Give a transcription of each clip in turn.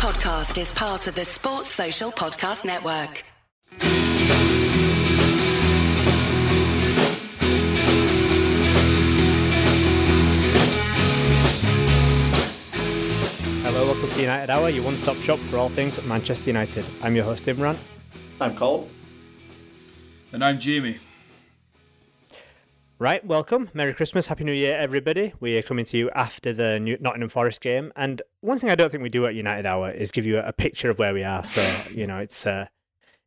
podcast is part of the Sports Social Podcast Network. Hello, welcome to United Hour, your one stop shop for all things Manchester United. I'm your host, Imran. I'm Cole. And I'm Jamie. Right, welcome. Merry Christmas, Happy New Year, everybody. We are coming to you after the New- Nottingham Forest game. And one thing I don't think we do at United Hour is give you a, picture of where we are. So, you know, it's a,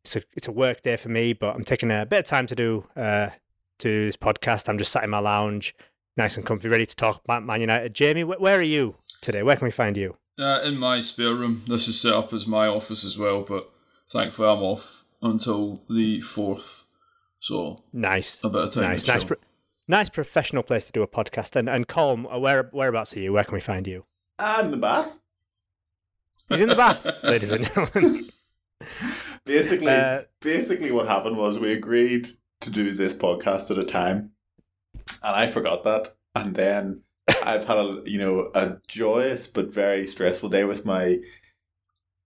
it's a, it's a work day for me, but I'm taking a bit of time to do uh, to this podcast. I'm just sat in my lounge, nice and comfy, ready to talk about Man United. Jamie, wh- where are you today? Where can we find you? Uh, in my spare room. This is set up as my office as well, but thankfully I'm off until the 4th. So, Nice. a bit of time Nice, to nice. Nice professional place to do a podcast. And and Colm, uh, where whereabouts are you? Where can we find you? And in the bath. He's in the bath, ladies and gentlemen. Basically, Uh, basically, what happened was we agreed to do this podcast at a time, and I forgot that. And then I've had a you know a joyous but very stressful day with my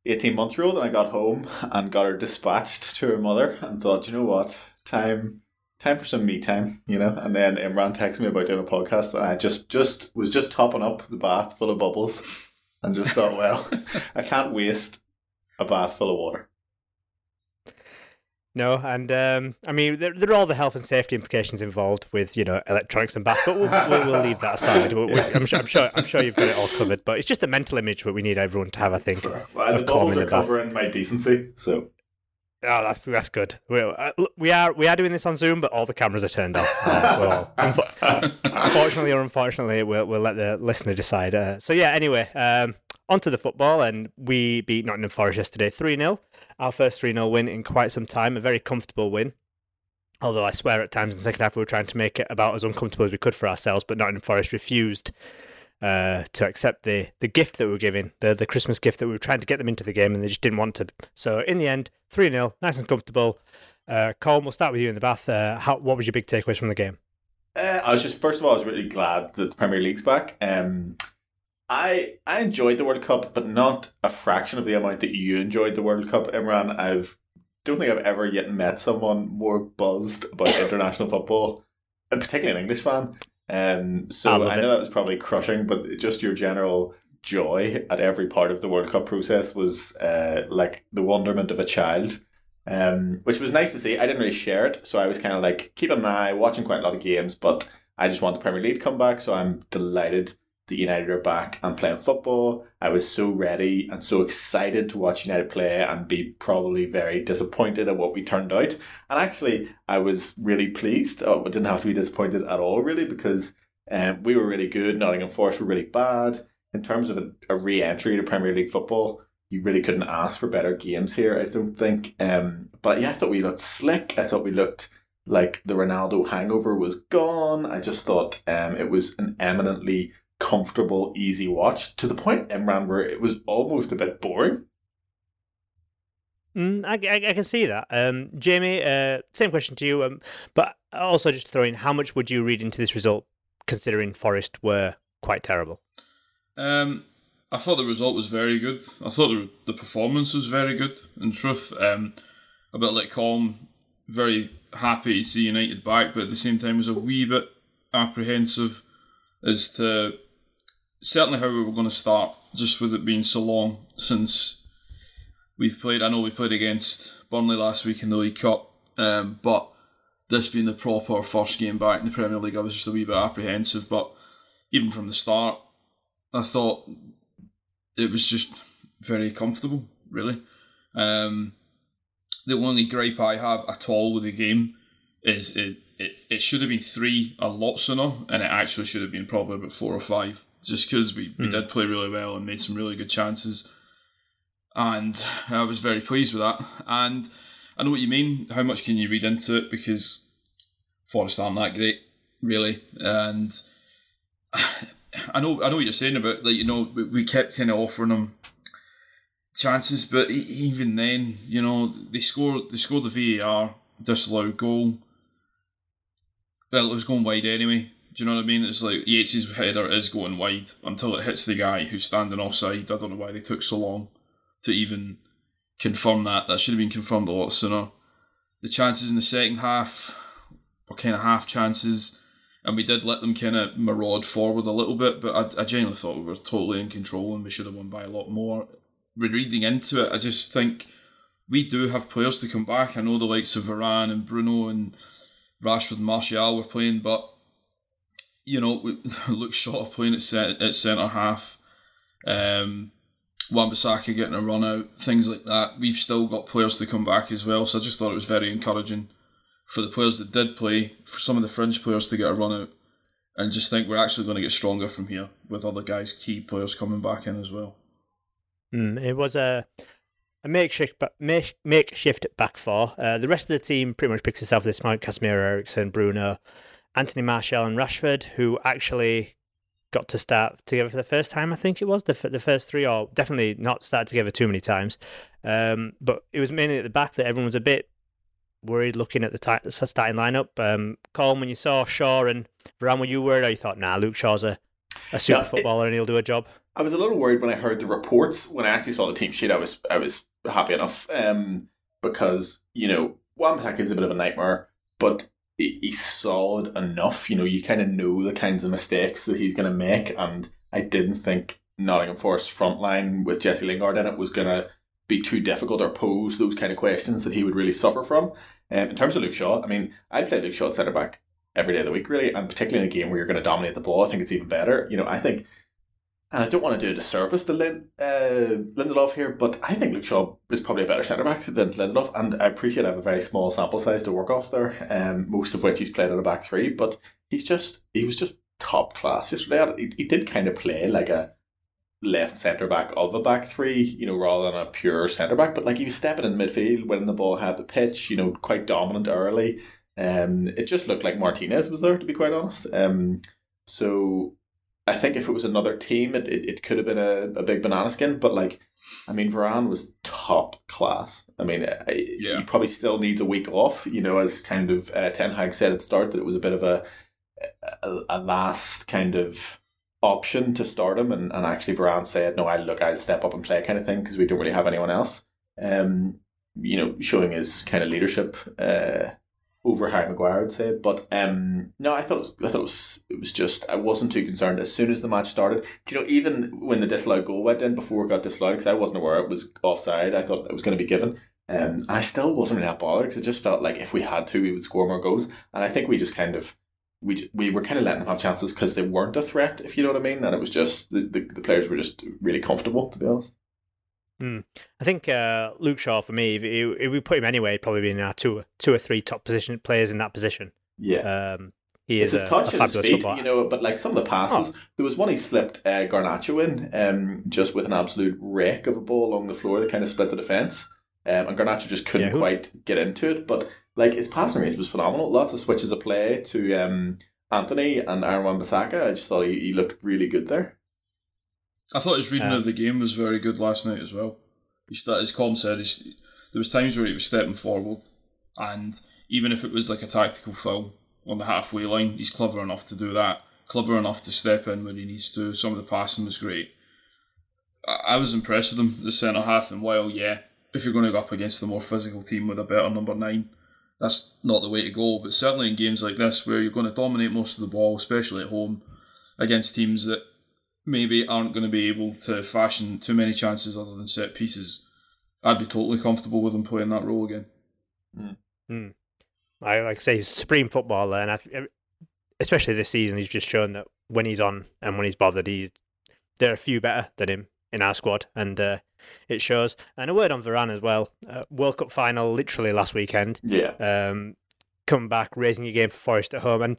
eighteen month old, and I got home and got her dispatched to her mother, and thought, you know what, time. Time for some me time, you know. And then Imran texted me about doing a podcast, and I just just was just topping up the bath full of bubbles, and just thought, well, I can't waste a bath full of water. no, and um, I mean there, there are all the health and safety implications involved with you know electronics and bath, but we'll, we'll, we'll leave that aside. We- we- I'm sure I'm sure I'm sure you've got it all covered, but it's just a mental image that we need everyone to have. I think. Well, of the bubbles are the bath. covering my decency, so Oh, that's that's good. We, uh, we are we are doing this on Zoom, but all the cameras are turned off. Uh, unfo- unfortunately or unfortunately, we'll we'll let the listener decide. Uh, so yeah, anyway, um, onto the football, and we beat Nottingham Forest yesterday, three 0 Our first three 0 win in quite some time, a very comfortable win. Although I swear at times in the second half we were trying to make it about as uncomfortable as we could for ourselves, but Nottingham Forest refused uh, to accept the the gift that we were giving, the the Christmas gift that we were trying to get them into the game, and they just didn't want to. So in the end, three 0 nice and comfortable. Uh, Colm, we'll start with you in the bath. Uh, how, what was your big takeaways from the game? uh, I was just first of all, I was really glad that the Premier League's back. Um, I I enjoyed the World Cup, but not a fraction of the amount that you enjoyed the World Cup, Imran. I've don't think I've ever yet met someone more buzzed about international football, and particularly an English fan. Um, so I it. know that was probably crushing, but just your general joy at every part of the World Cup process was uh, like the wonderment of a child. Um, which was nice to see. I didn't really share it, so I was kind of like keeping an eye, watching quite a lot of games, but I just want the Premier League to come back, so I'm delighted that United are back and playing football. I was so ready and so excited to watch United play and be probably very disappointed at what we turned out. And actually, I was really pleased. Oh, I didn't have to be disappointed at all, really, because um, we were really good. Nottingham Forest were really bad. In terms of a, a re entry to Premier League football, you really couldn't ask for better games here, I don't think. Um, but yeah, I thought we looked slick. I thought we looked like the Ronaldo hangover was gone. I just thought um, it was an eminently comfortable, easy watch to the point, Imran, where it was almost a bit boring. Mm, I, I, I can see that. Um, Jamie, uh, same question to you, um, but also just throwing how much would you read into this result, considering Forest were quite terrible? Um, I thought the result was very good. I thought the, the performance was very good. In truth, um, a bit like Colm, very happy to see United back, but at the same time was a wee bit apprehensive as to certainly how we were going to start, just with it being so long since we've played. I know we played against Burnley last week in the League Cup, um, but this being the proper first game back in the Premier League, I was just a wee bit apprehensive. But even from the start, I thought it was just very comfortable, really. Um, the only gripe I have at all with the game is it, it, it should have been three a lot sooner, and it actually should have been probably about four or five, just because we, we Hmm. did play really well and made some really good chances. And I was very pleased with that. And I know what you mean. How much can you read into it? Because Forest aren't that great, really. And I know I know what you're saying about like you know we, kept kind of offering them chances, but even then, you know they scored they scored the VAR disallowed goal. Well, it was going wide anyway. Do you know what I mean? It's like Yates's header is going wide until it hits the guy who's standing offside. I don't know why they took so long to even confirm that. That should have been confirmed a lot sooner. The chances in the second half were kind of half chances, and we did let them kind of maraud forward a little bit, but I, I genuinely thought we were totally in control and we should have won by a lot more. Reading into it, I just think we do have players to come back. I know the likes of Varane and Bruno and Rashford and Martial were playing, but you know, Luke Shaw playing at, at centre half. Um, Wan-Bissaka getting a run out, things like that. We've still got players to come back as well, so I just thought it was very encouraging for the players that did play, for some of the fringe players to get a run out, and just think we're actually going to get stronger from here with other guys, key players coming back in as well. Mm, it was a a makeshift make, makeshift back four. Uh, the rest of the team pretty much picks itself this point: Casemiro, Eriksen, Bruno, Antony Martial, and Rashford, who actually got to start together for the first time. I think it was the the first three, or definitely not started together too many times. Um, but it was mainly at the back that everyone was a bit worried looking at the, t- the starting lineup. Um, Colm, when you saw Shaw and Varane, were you worried, or you thought, nah, Luke Shaw's a, a super footballer it, and he'll do a job? I was a little worried when I heard the reports. When I actually saw the team sheet, I was I was happy enough um, because you know Wan-Bissaka is a bit of a nightmare, but he's solid enough. You know, you kind of know the kinds of mistakes that he's going to make, and I didn't think Nottingham Forest front line with Jesse Lingard in it was going to be too difficult or pose those kind of questions that he would really suffer from. Um, in terms of Luke Shaw, I mean, I'd play Luke Shaw at centre back every day of the week, really, and particularly in a game where you're going to dominate the ball, I think it's even better. You know, I think, and I don't want to do a disservice to Lin, uh, Lindelof here, but I think Luke Shaw is probably a better centre back than Lindelof, and I appreciate I have a very small sample size to work off there, um, most of which he's played at a back three, but he's just he was just top class yesterday. He, he did kind of play like a left centre back of a back three, you know, rather than a pure centre back. But like he was stepping in midfield, winning the ball, had the pitch, you know, quite dominant early. Um, it just looked like Martinez was there, to be quite honest. Um, so I think if it was another team, it, it, it could have been a, a big banana skin. But like, I mean, Varane was top class. I mean, yeah. he probably still needs a week off, you know, as kind of uh, Ten Hag said at the start that it was a bit of a, a, a last kind of option to start him, and, and actually Varane said, "No, I look, I'll step up and play," kind of thing, because we don't really have anyone else. Um, you know, showing his kind of leadership uh, over Harry Maguire, I'd say. But um, no, I thought it was, I thought it was, it was just I wasn't too concerned as soon as the match started. You know, even when the disallowed goal went in before it got disallowed, because I wasn't aware it was offside. I thought it was going to be given. Um, I still wasn't really that bothered because it just felt like if we had to, we would score more goals. And I think we just kind of we we were kind of letting them have chances because they weren't a threat, if you know what I mean. And it was just the, the, the players were just really comfortable, to be honest. Mm. I think uh, Luke Shaw, for me, if, if, we put him anyway, he'd probably be in our two, two or three top position players in that position. Yeah. Um, he is it's his touch a, a and his feet, you know. But like some of the passes, oh. there was one he slipped uh, Garnacho in, um, just with an absolute wreck of a ball along the floor that kind of split the defense, um, and Garnacho just couldn't yeah, quite get into it. But like his passing range was phenomenal. Lots of switches of play to um, Antony and Aaron Wan-Bissaka. I just thought he, he looked really good there. I thought his reading of um, the game was very good last night as well. As Colm said, there was times where he was stepping forward, and even if it was like a tactical foul on the halfway line, he's clever enough to do that. Clever enough to step in when he needs to. Some of the passing was great. I, I was impressed with him the centre half, and while yeah, if you're going to go up against the more physical team with a better number nine, that's not the way to go. But certainly in games like this, where you're going to dominate most of the ball, especially at home, against teams that maybe aren't going to be able to fashion too many chances other than set pieces, I'd be totally comfortable with him playing that role again. Mm. Mm. I like I say he's a supreme footballer, and I, especially this season, he's just shown that when he's on and when he's bothered, he's there are a few better than him in our squad, and uh, it shows. And a word on Varane as well. Uh, World Cup final literally last weekend. Yeah. Um, come back, raising your game for Forest at home, and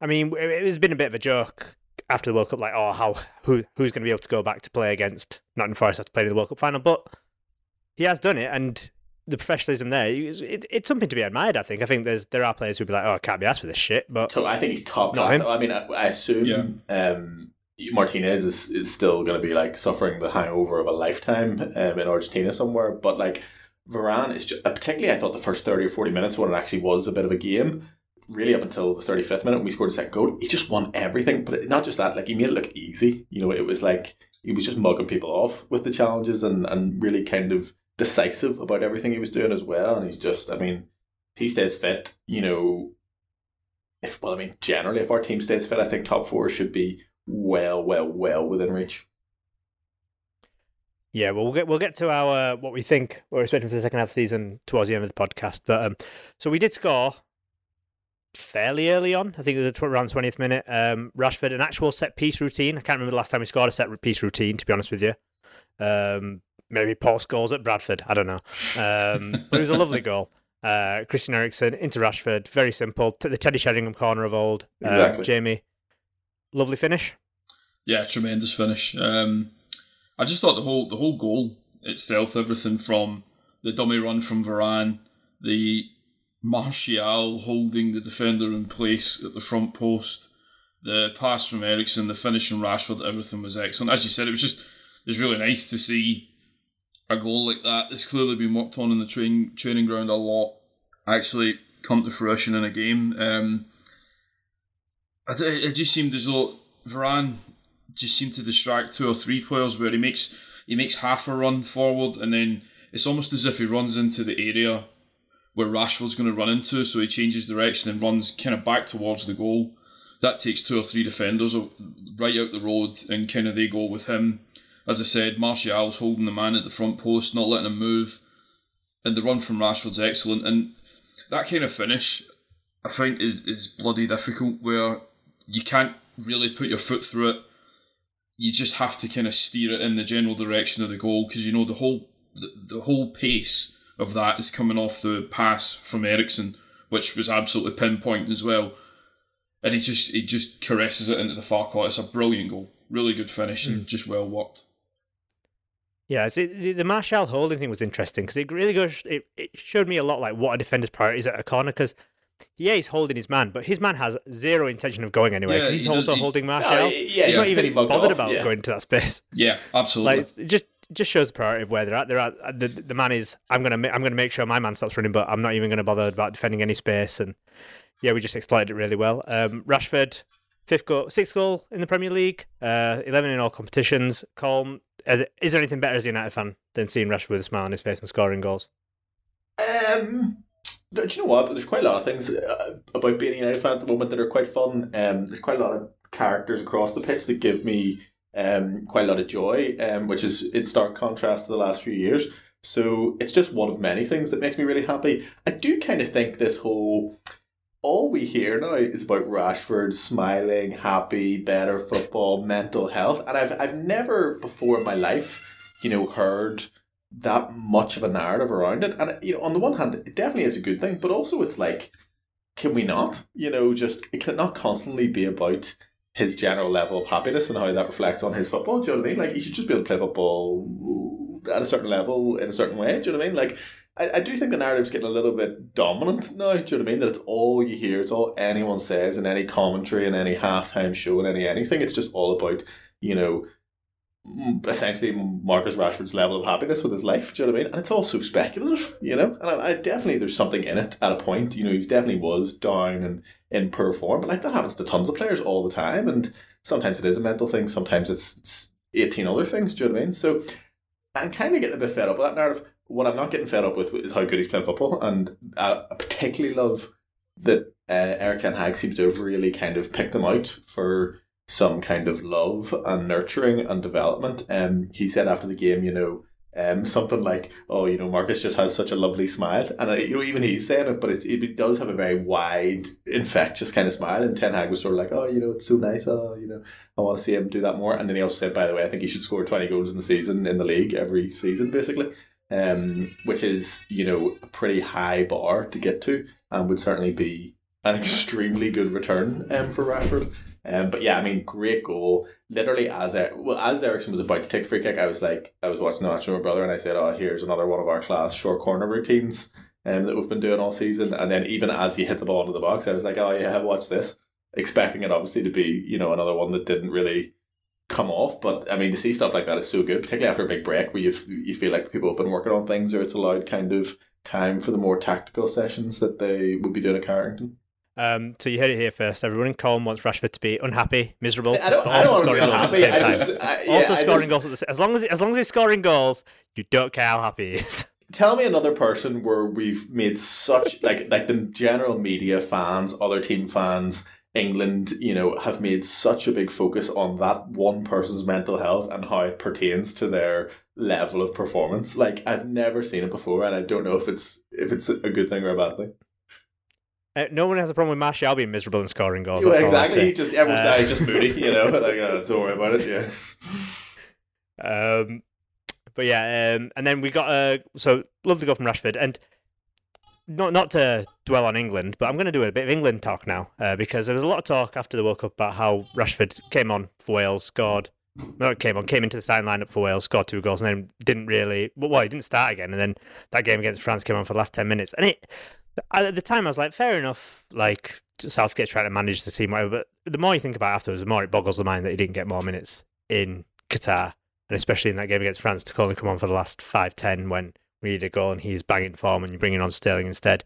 I mean, it, has been a bit of a joke after the World Cup, like, oh, how who who's going to be able to go back to play against Nottingham Forest after playing in the World Cup final? But he has done it, and the professionalism there, it, it, it's something to be admired. I think. I think there's there are players who'd be like, oh, I can't be asked for this shit. But I think he's top class. I mean, I, I assume yeah. um, Martinez is, is still going to be like suffering the hangover of a lifetime um, in Argentina somewhere. But like Varane is just, particularly, I thought the first 30 or 40 minutes when it actually was a bit of a game, really up until the 35th minute when we scored a second goal, he just won everything. But not just that, like he made it look easy. You know, it was like he was just mugging people off with the challenges and, and really kind of decisive about everything he was doing as well. And he's just, I mean, he stays fit, you know, if, well, I mean, generally, if our team stays fit, I think top four should be well, well, well within reach. Yeah, well, we'll get we'll get to our what we think we're expecting for the second half of the season towards the end of the podcast. But um, so we did score fairly early on. I think it was around twentieth minute. Um, Rashford, an actual set piece routine. I can't remember the last time we scored a set piece routine. To be honest with you, um, maybe Paul Scholes at Bradford. I don't know, um, but it was a lovely goal. Uh, Christian Eriksen into Rashford, very simple. To the Teddy Sheringham corner of old. Uh, Exactly. Jamie, lovely finish. Yeah, tremendous finish. Um, I just thought the whole the whole goal itself, everything from the dummy run from Varane, the Martial holding the defender in place at the front post, the pass from Eriksen, the finish from Rashford, everything was excellent. As you said, it was just it was really nice to see a goal like that. That's clearly been worked on in the train, training ground a lot. Actually, come to fruition in a game. Um, I d- it just seemed as though Varane just seemed to distract two or three players where he makes he makes half a run forward and then it's almost as if he runs into the area where Rashford's going to run into, so he changes direction and runs kind of back towards the goal. That takes two or three defenders right out the road, and kind of they go with him. As I said, Martial's holding the man at the front post, not letting him move, and the run from Rashford's excellent. And that kind of finish, I think, is is bloody difficult. Where you can't really put your foot through it. You just have to kind of steer it in the general direction of the goal because you know the whole the, the whole pace of that is coming off the pass from Eriksen, which was absolutely pinpoint as well. And he just he just caresses it into the far corner. It's a brilliant goal, really good finish, and hmm. just well worked. Yeah, so the, the Martial holding thing was interesting because it really goes. It, it showed me a lot like what a defender's priorities at a corner because yeah, he's holding his man, but his man has zero intention of going anywhere Yeah, because he's he does- also he- holding Martial. yeah, he's he's not even bothered off, about yeah. going to that space. Yeah, absolutely. Like just just shows the priority of where they're at. They're at uh, the the man is I'm gonna I'm gonna make sure my man stops running, but I'm not even gonna bother about defending any space. And yeah, we just exploited it really well. Um, Rashford, fifth goal, sixth goal in the Premier League, uh, eleven in all competitions. Colm, is is there anything better as a United fan than seeing Rashford with a smile on his face and scoring goals? Um, do you know what? There's quite a lot of things uh, about being a United fan at the moment that are quite fun. Um, there's quite a lot of characters across the pitch that give me um, quite a lot of joy, um, which is in stark contrast to the last few years. So it's just one of many things that makes me really happy. I do kind of think this whole all we hear now is about Rashford smiling, happy, better football, mental health, and I've I've never before in my life, you know, heard that much of a narrative around it. And you know, on the one hand, it definitely is a good thing, but also it's like, can we not? You know, just it can not constantly be about his general level of happiness and how that reflects on his football. Do you know what I mean? Like he should just be able to play football at a certain level in a certain way. Do you know what I mean? Like I, I do think the narrative's getting a little bit dominant now. Do you know what I mean? That it's all you hear, it's all anyone says in any commentary, in any halftime show, in any anything. It's just all about, you know, mm, essentially Marcus Rashford's level of happiness with his life. Do you know what I mean? And it's all so speculative, you know. And I, I definitely there's something in it at a point. You know, he definitely was down and in poor form, but like that happens to tons of players all the time. And sometimes it is a mental thing. Sometimes it's it's eighteen other things. Do you know what I mean? So I'm kind of getting a bit fed up with that narrative. What I'm not getting fed up with is how good he's playing football, and I particularly love that uh, Erik Ten Hag seems to have really kind of picked him out for some kind of love and nurturing and development. Um, he said after the game, you know, um, something like, "Oh, you know, Marcus just has such a lovely smile," and uh, you know, even he's saying it, but it's, it does have a very wide, infectious kind of smile. And Ten Hag was sort of like, "Oh, you know, it's so nice. Oh, you know, I want to see him do that more." And then he also said, by the way, I think he should score twenty goals in the season in the league every season, basically, um, which is you know a pretty high bar to get to, and would certainly be an extremely good return um, for Rashford. Um, but yeah, I mean, great goal. Literally, as er- well as Eriksen was about to take free kick, I was like, I was watching the match with my brother, and I said, "Oh, here's another one of our class short corner routines um, that we've been doing all season." And then even as he hit the ball into the box, I was like, "Oh yeah, watch this," expecting it obviously to be you know another one that didn't really come off. But I mean, to see stuff like that is so good, particularly after a big break where you you feel like people have been working on things, or it's allowed kind of time for the more tactical sessions that they would be doing at Carrington. Um, so you heard it here first. Everyone in Colm wants Rashford to be unhappy, miserable, I don't, but I also scoring goals at the same time. just, I, yeah, also scoring just- goals at the, as long as as long as he's scoring goals, you don't care how happy he is. Tell me another person where we've made such like like the general media fans, other team fans, England, you know, have made such a big focus on that one person's mental health and how it pertains to their level of performance. Like I've never seen it before, and I don't know if it's if it's a good thing or a bad thing. Uh, no one has a problem with Martial being miserable and scoring goals. Well, that's all I'd exactly. He just everyone's Uh, he's just moody, you know. Like uh, don't worry about it. Yeah. Um, but yeah, um, and then we got uh, so love to go from Rashford, and not not to dwell on England, but I'm going to do a bit of England talk now uh, because there was a lot of talk after the World Cup about how Rashford came on for Wales, scored. No, came on, came into the starting lineup for Wales, scored two goals, and then didn't really. Well, he didn't start again, and then that game against France came on for the last ten minutes, and it. At the time, I was like, fair enough. Like Southgate's trying to manage the team, whatever. But the more you think about it afterwards, the more it boggles the mind that he didn't get more minutes in Qatar and especially in that game against France to only come on for the last five ten when we need a goal and he's banging form and you're bringing on Sterling instead.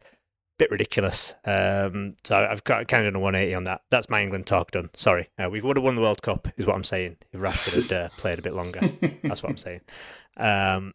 Bit ridiculous. Um, so I've got kind of done a 180 on that. That's my England talk done. Sorry, uh, we would have won the World Cup, is what I'm saying. If Rashford had uh, played a bit longer, that's what I'm saying. Um,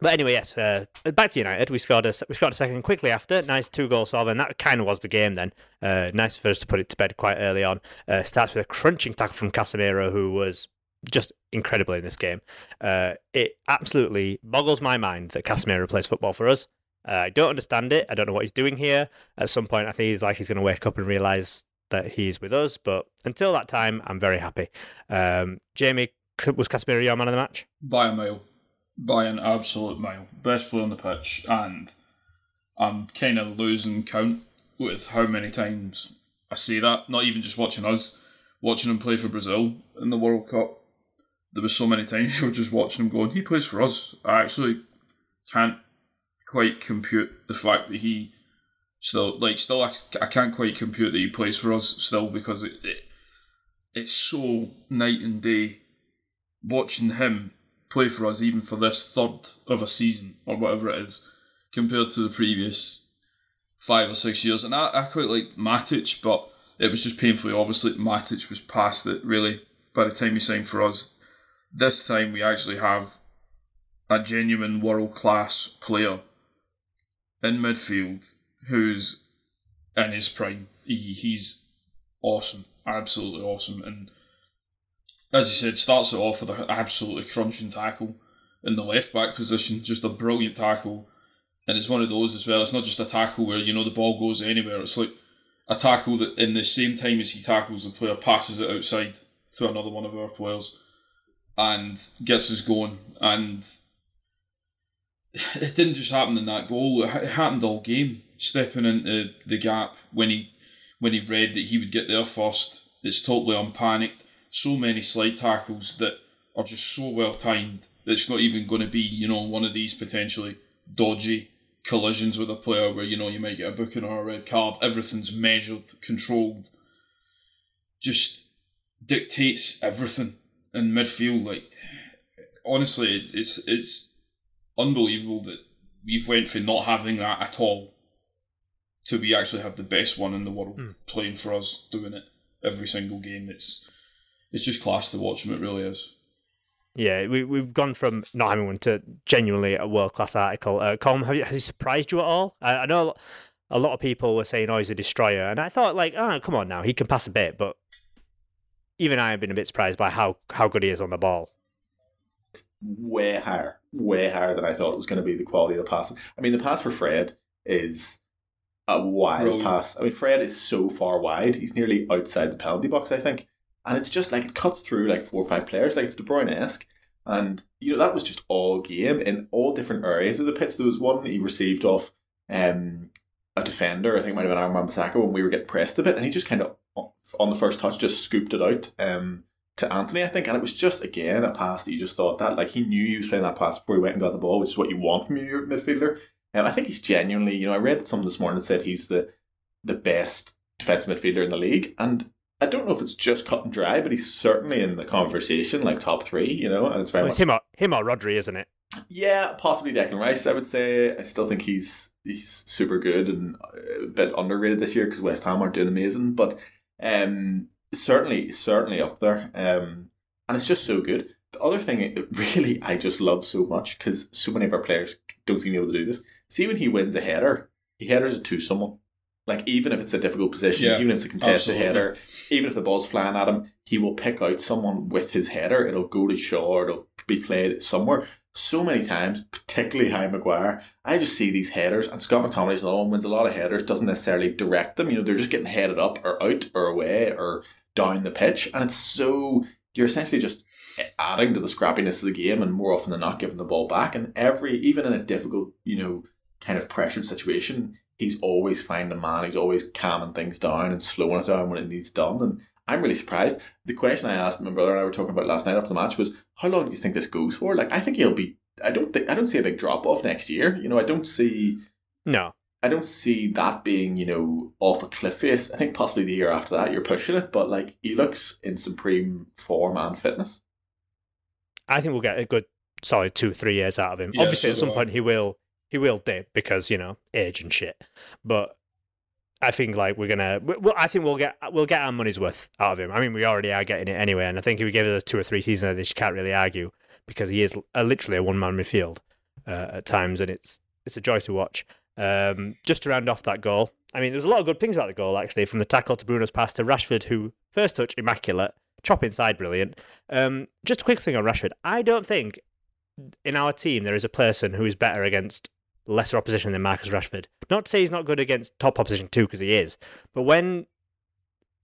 but anyway, yes. Uh, back to United. We scored a we scored a second quickly after. Nice two goal solve, and that kind of was the game. Then uh, nice for us to put it to bed quite early on. Uh, starts with a crunching tackle from Casemiro, who was just incredible in this game. Uh, it absolutely boggles my mind that Casemiro plays football for us. Uh, I don't understand it. I don't know what he's doing here. At some point, I think he's like he's going to wake up and realize that he's with us. But until that time, I'm very happy. Um, Jamie, was Casemiro your man of the match? by a mile, by an absolute mile. Best player on the pitch, and I'm kind of losing count with how many times I see that. Not even just watching us, watching him play for Brazil in the World Cup. There was so many times you were just watching him going, he plays for us. I actually can't quite compute the fact that he still, like, still, I, I can't quite compute that he plays for us still because it, it it's so night and day watching him play for us, even for this third of a season or whatever it is, compared to the previous five or six years. And I, I quite like Matic, but it was just painfully obviously Matic was past it, really, by the time he signed for us. This time we actually have a genuine world class player in midfield who's in his prime. He, he's awesome, absolutely awesome. And as you said, starts it off with an absolutely crunching tackle in the left back position, just a brilliant tackle. And it's one of those as well. It's not just a tackle where you know the ball goes anywhere. It's like a tackle that, in the same time as he tackles the player, passes it outside to another one of our players, and gets us going. And it didn't just happen in that goal; it happened all game. Stepping into the gap when he when he read that he would get there first, it's totally unpanicked so many slide tackles that are just so well timed that it's not even going to be, you know, one of these potentially dodgy collisions with a player where, you know, you might get a booking or a red card. Everything's measured, controlled, just dictates everything in midfield. Like, honestly, it's, it's, it's unbelievable that we've went from not having that at all to we actually have the best one in the world Hmm. playing for us, doing it every single game. It's it's just class to watch him. It really is. Yeah, we we've gone from not having one to genuinely a world class article. Uh, Colm, have you, has he surprised you at all? I, I know a lot of people were saying, "Oh, he's a destroyer," and I thought, like, oh, come on now, he can pass a bit, but even I have been a bit surprised by how how good he is on the ball. way higher, way higher than I thought it was going to be. The quality of the pass. I mean, the pass for Fred is a wild Brilliant. pass. I mean, Fred is so far wide; he's nearly outside the penalty box, I think. And it's just like it cuts through like four or five players, like it's De Bruyne esque. And you know that was just all game in all different areas of the pitch. There was one that he received off um, a defender, I think it might have been Aaron Wan-Bissaka, when we were getting pressed a bit, and he just kind of on the first touch just scooped it out. Um, to Antony, I think, and it was just again a pass that you just thought that like he knew he was playing that pass before he went and got the ball, which is what you want from your midfielder. And I think he's genuinely, you know, I read something this morning that said he's the the best defensive midfielder in the league, and I don't know if it's just cut and dry, but he's certainly in the conversation, like top three, you know, and it's very Well, much it's him or him or Rodri, isn't it? yeah, possibly Declan Rice. I would say I still think he's he's super good and a bit underrated this year because West Ham aren't doing amazing. But um, certainly, certainly up there. Um, and it's just so good. The other thing, really, I just love so much because so many of our players don't seem able to do this. See when he wins a header, he headers it to someone. Like even if it's a difficult position, Yeah, even if it's a contested absolutely. header, even if the ball's flying at him, he will pick out someone with his header. It'll go to Shaw, or it'll be played somewhere. So many times, particularly Harry Maguire, I just see these headers, and Scott McTominay's one wins a lot of headers, doesn't necessarily direct them. You know, they're just getting headed up or out or away or down the pitch, and it's so you're essentially just adding to the scrappiness of the game, and more often than not, giving the ball back. And every, even in a difficult, you know, kind of pressured situation, he's always finding a man. He's always calming things down and slowing it down when it needs done. And I'm really surprised. The question I asked my brother and I were talking about last night after the match was, how long do you think this goes for? Like, I think he'll be. I don't think I don't see a big drop off next year. You know, I don't see. No, I don't see that being, you know, off a cliff face. I think possibly the year after that you're pushing it, but like he looks in supreme form and fitness. I think we'll get a good solid two, three years out of him. Yeah, Obviously, so at some do I. point he will he will dip because you know age and shit. But I think like we're gonna. Well, I think we'll get we'll get our money's worth out of him. I mean, we already are getting it anyway, and I think if we give it a two or three seasons this, you can't really argue because he is a, literally a one man midfield uh, at times, and it's it's a joy to watch. Um, just to round off that goal, I mean, there's a lot of good things about the goal actually, from the tackle to Bruno's pass to Rashford, who first touch immaculate, chop inside brilliant. Um, just a quick thing on Rashford, I don't think in our team there is a person who is better against lesser opposition than Marcus Rashford. Not to say he's not good against top opposition too, because he is. But when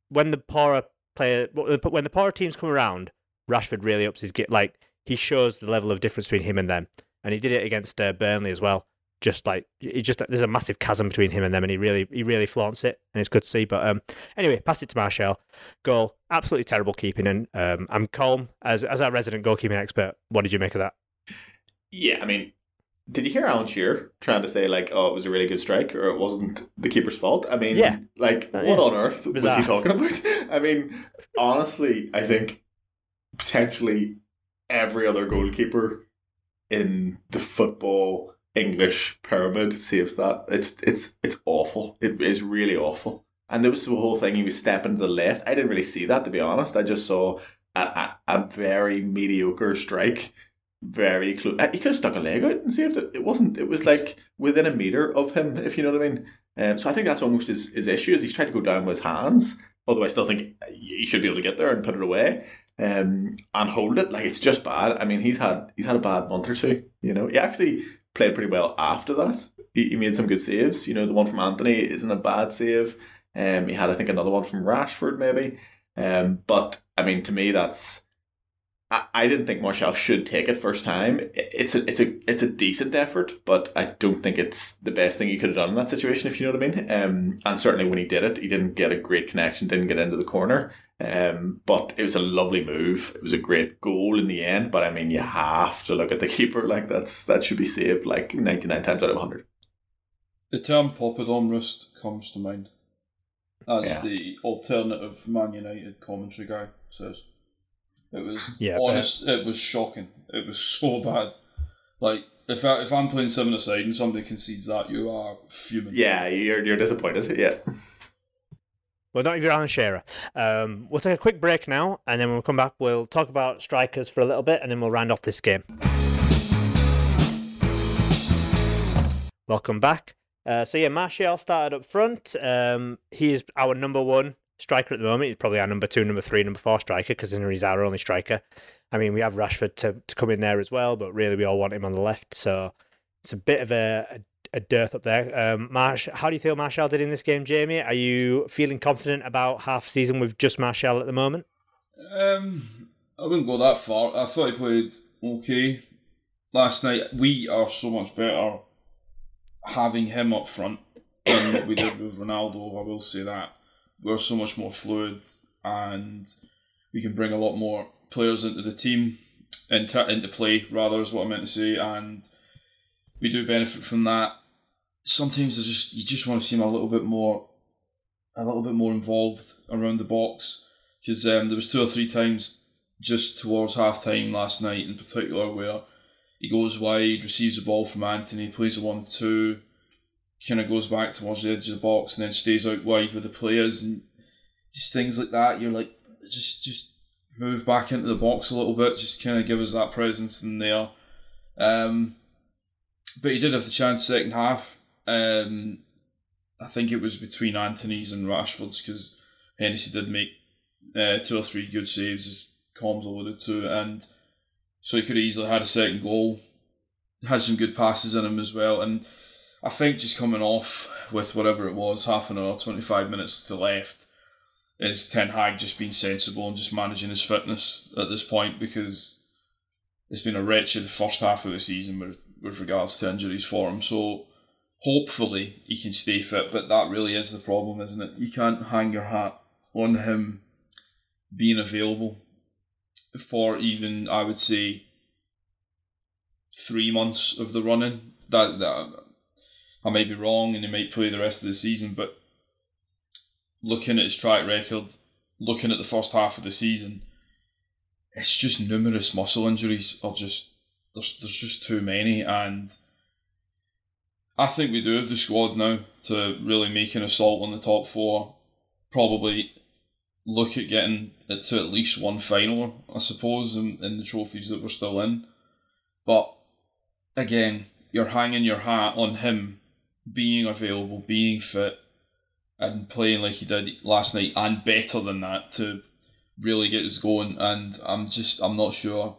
when the poorer player, when the poorer teams come around, Rashford really ups his get. Like he shows the level of difference between him and them, and he did it against uh, Burnley as well. Just like he just there's a massive chasm between him and them, and he really he really flaunts it, and it's good to see. But um, anyway, pass it to Martial. Goal, absolutely terrible keeping, and um, I'm calm as as our resident goalkeeping expert. What did you make of that? Yeah, I mean, did you hear Alan Shearer trying to say like, "Oh, it was a really good strike," or it wasn't the keeper's fault? I mean, Yeah. like, Uh, what yeah. on earth was Bizarre. he talking about? I mean, honestly, I think potentially every other goalkeeper in the football English pyramid saves that. It's it's it's awful. It is really awful. And there was the whole thing. He was stepping to the left. I didn't really see that to be honest. I just saw a, a, a very mediocre strike very close. He could have stuck a leg out and saved it. It wasn't. It was like within a meter of him, if you know what I mean. Um, so I think that's almost his, his issue is he's trying to go down with his hands. Although I still think he should be able to get there and put it away um, and hold it. Like it's just bad. I mean, he's had he's had a bad month or two. You know, he actually played pretty well after that. He, he made some good saves. You know, the one from Antony isn't a bad save. Um, he had I think another one from Rashford maybe. Um, but I mean, to me, that's I, I didn't think Martial should take it first time. It's a it's a it's a decent effort, but I don't think it's the best thing he could have done in that situation. If you know what I mean. Um, and certainly when he did it, he didn't get a great connection, didn't get into the corner. Um, but it was a lovely move. It was a great goal in the end. But I mean, you have to look at the keeper like that's that should be saved like ninety nine times out of hundred. The term Poppadom wrist comes to mind. As Yeah. the alternative Man United commentary guy says. It was Yeah, honest. It was shocking. It was so bad. Like if I, if I'm playing seven aside and somebody concedes that, you are fuming. Yeah, you're you're disappointed. Yeah. Well, not if you're Alan Shearer. Um, we'll take a quick break now, and then when we come back, we'll talk about strikers for a little bit, and then we'll round off this game. Welcome back. Uh, so yeah, Martial started up front. Um, he is our number one striker at the moment. He's probably our number two, number three, number four striker because he's our only striker. I mean, we have Rashford to, to come in there as well, but really we all want him on the left. So it's a bit of a, a, a dearth up there. Um, Marsh, how do you feel Martial did in this game, Jamie? Are you feeling confident about half season with just Martial at the moment? Um, I wouldn't go that far. I thought he played okay last night. We are so much better having him up front than what we did with Ronaldo. I will say that we're so much more fluid and we can bring a lot more players into the team into into play rather is what I meant to say, and we do benefit from that. Sometimes I just you just want to see him a little bit more, a little bit more involved around the box because um, there was two or three times just towards half time last night in particular where he goes wide, receives the ball from Antony, plays a one two, kind of goes back towards the edge of the box and then stays out wide with the players and just things like that. You're like, just just move back into the box a little bit, just kind of give us that presence in there. Um, but he did have the chance second half. Um, I think it was between Antony's and Rashford's because Hennessey did make uh, two or three good saves, as Combs alluded to, and so he could have easily had a second goal. Had some good passes in him as well, and I think just coming off with whatever it was, half an hour, 25 minutes to left, is Ten Hag just being sensible and just managing his fitness at this point because it's been a wretched first half of the season with, with regards to injuries for him. So hopefully he can stay fit, but that really is the problem, isn't it? You can't hang your hat on him being available for even, I would say, three months of the running. That, that I may be wrong and he might play the rest of the season, but looking at his track record, looking at the first half of the season, it's just numerous muscle injuries are just there's there's just too many and I think we do have the squad now to really make an assault on the top four. Probably look at getting it to at least one final, I suppose, in, in the trophies that we're still in. But again, you're hanging your hat on him being available, being fit, and playing like he did last night, and better than that to really get us going. And I'm just, I'm not sure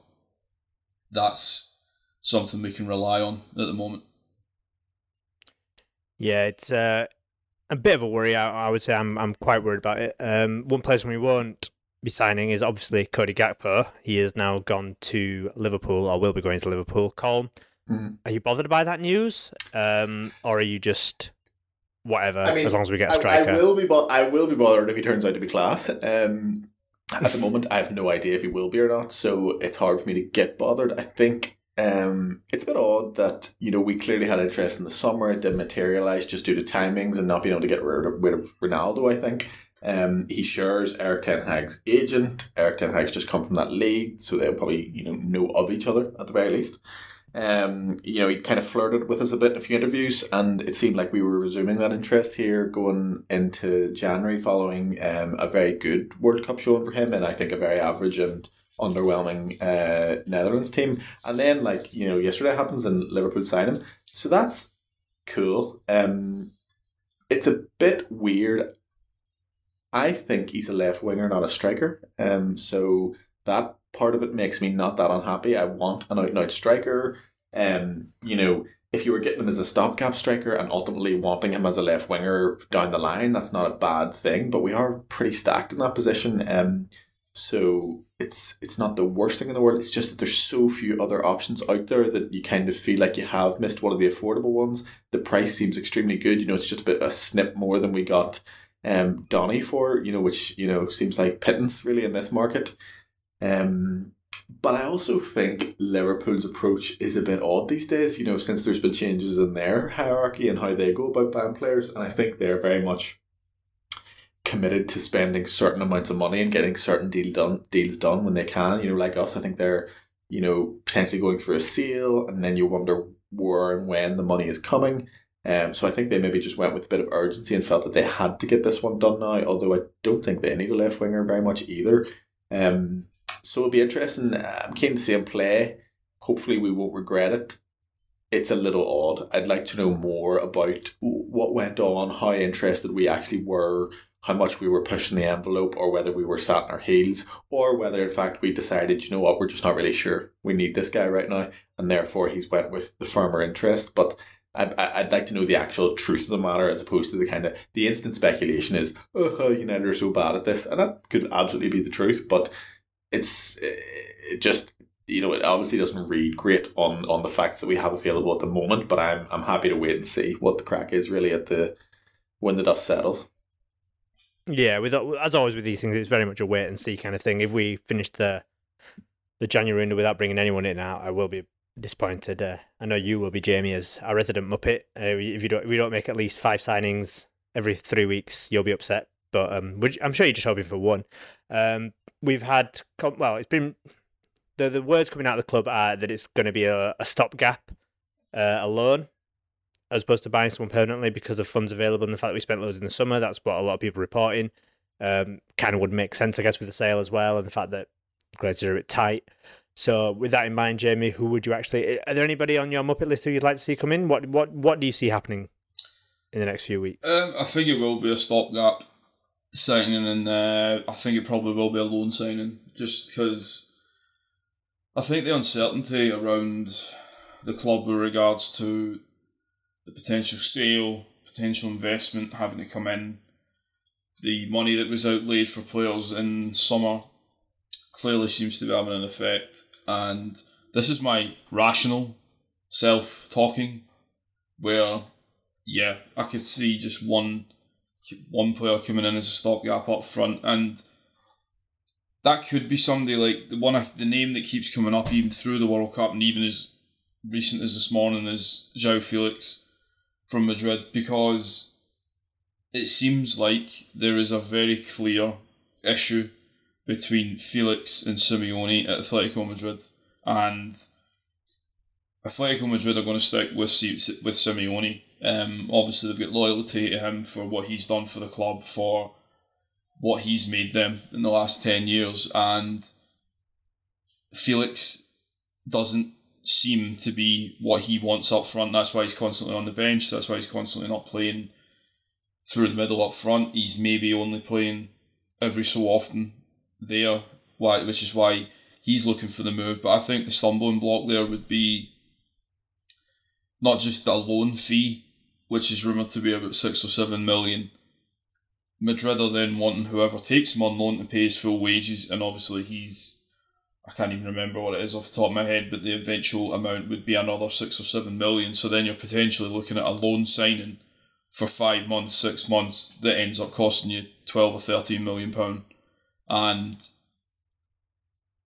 that's something we can rely on at the moment. Yeah, it's uh, a bit of a worry. I, I, would say I'm I'm quite worried about it. Um, one person we won't be signing is obviously Cody Gakpo. He has now gone to Liverpool, or will be going to Liverpool. Colm, mm. are you bothered by that news, um, or are you just whatever I mean, as long as we get a striker? I, I will be, bo- I will be bothered if he turns out to be class. Um, at the moment, I have no idea if he will be or not, so it's hard for me to get bothered. I think um, it's a bit odd that you know we clearly had interest in the summer. It didn't materialize just due to timings and not being able to get rid of, rid of Ronaldo. I think um, he shares Erik Ten Hag's agent. Erik Ten Hag's just come from that league, so they'll probably you know know of each other at the very least. Um, you know, he kind of flirted with us a bit in a few interviews, and it seemed like we were resuming that interest here going into January following um, a very good World Cup showing for him, and I think a very average and underwhelming uh, Netherlands team. And then, like, you know, yesterday happens and Liverpool sign him. So that's cool. Um, it's a bit weird. I think he's a left winger, not a striker. Um, so that part of it makes me not that unhappy. I want an out and out striker. Um, you know, if you were getting him as a stopgap striker and ultimately wanting him as a left winger down the line, that's not a bad thing. But we are pretty stacked in that position. Um, so it's it's not the worst thing in the world. It's just that there's so few other options out there that you kind of feel like you have missed one of the affordable ones. The price seems extremely good. You know, it's just a bit a snip more than we got um Donny for. You know, which you know seems like pittance really in this market. Um, but I also think Liverpool's approach is a bit odd these days. You know, since there's been changes in their hierarchy and how they go about buying players, and I think they're very much committed to spending certain amounts of money and getting certain deal done deals done when they can. You know, like us, I think they're you know potentially going through a sale, and then you wonder where and when the money is coming. Um, so I think they maybe just went with a bit of urgency and felt that they had to get this one done now. Although I don't think they need a left winger very much either. Um, so it'll be interesting. I'm keen to see him play. Hopefully, we won't regret it. It's a little odd. I'd like to know more about what went on, how interested we actually were, how much we were pushing the envelope or whether we were sat on our heels or whether in fact we decided you know what we're just not really sure we need this guy right now and therefore he's went with the firmer interest but I'd, I'd like to know the actual truth of the matter as opposed to the kind of the instant speculation is oh, oh United are so bad at this and that could absolutely be the truth but it's it just you know it obviously doesn't read great on on the facts that we have available at the moment but I'm I'm happy to wait and see what the crack is really at the when the dust settles. Yeah, with as always with these things, it's very much a wait and see kind of thing. If we finish the the January window without bringing anyone in now, I will be disappointed. Uh, I know you will be, Jamie, as our resident Muppet. Uh, if you don't, if we don't make at least five signings every three weeks, you'll be upset. But um, I'm sure you're just hoping for one. Um, we've had well, it's been the the words coming out of the club are that it's going to be a, a stopgap, uh, a loan, as opposed to buying someone permanently because of funds available and the fact that we spent loads in the summer. That's what a lot of people are reporting. Um, kind of would make sense, I guess, with the sale as well, and the fact that Glazers are a bit tight. So, with that in mind, Jamie, who would you actually? Are there anybody on your Muppet list who you'd like to see come in? What what what do you see happening in the next few weeks? Um, I think it will be a stopgap signing, and I think it probably will be a loan signing, just because I think the uncertainty around the club with regards to the potential sale, potential investment having to come in, the money that was outlaid for players in summer clearly seems to be having an effect. And this is my rational self talking, where yeah, I could see just one one player coming in as a stopgap up front, and that could be somebody like the one the name that keeps coming up even through the World Cup, and even as recent as this morning is João Felix from Madrid, because it seems like there is a very clear issue between Felix and Simeone at Atletico Madrid, and Atletico Madrid are going to stick with with Simeone. Um, obviously, they've got loyalty to him for what he's done for the club, for what he's made them in the last ten years, and Felix doesn't seem to be what he wants up front. That's why he's constantly on the bench. That's why he's constantly not playing through the middle up front. He's maybe only playing every so often there, why which is why he's looking for the move. But I think the stumbling block there would be not just a loan fee, which is rumoured to be about six or seven million. Madrid are then wanting whoever takes him on loan to pay his full wages, and obviously he's I can't even remember what it is off the top of my head, but the eventual amount would be another six or seven million. So then you're potentially looking at a loan signing for five months, six months that ends up costing you twelve or thirteen million pound and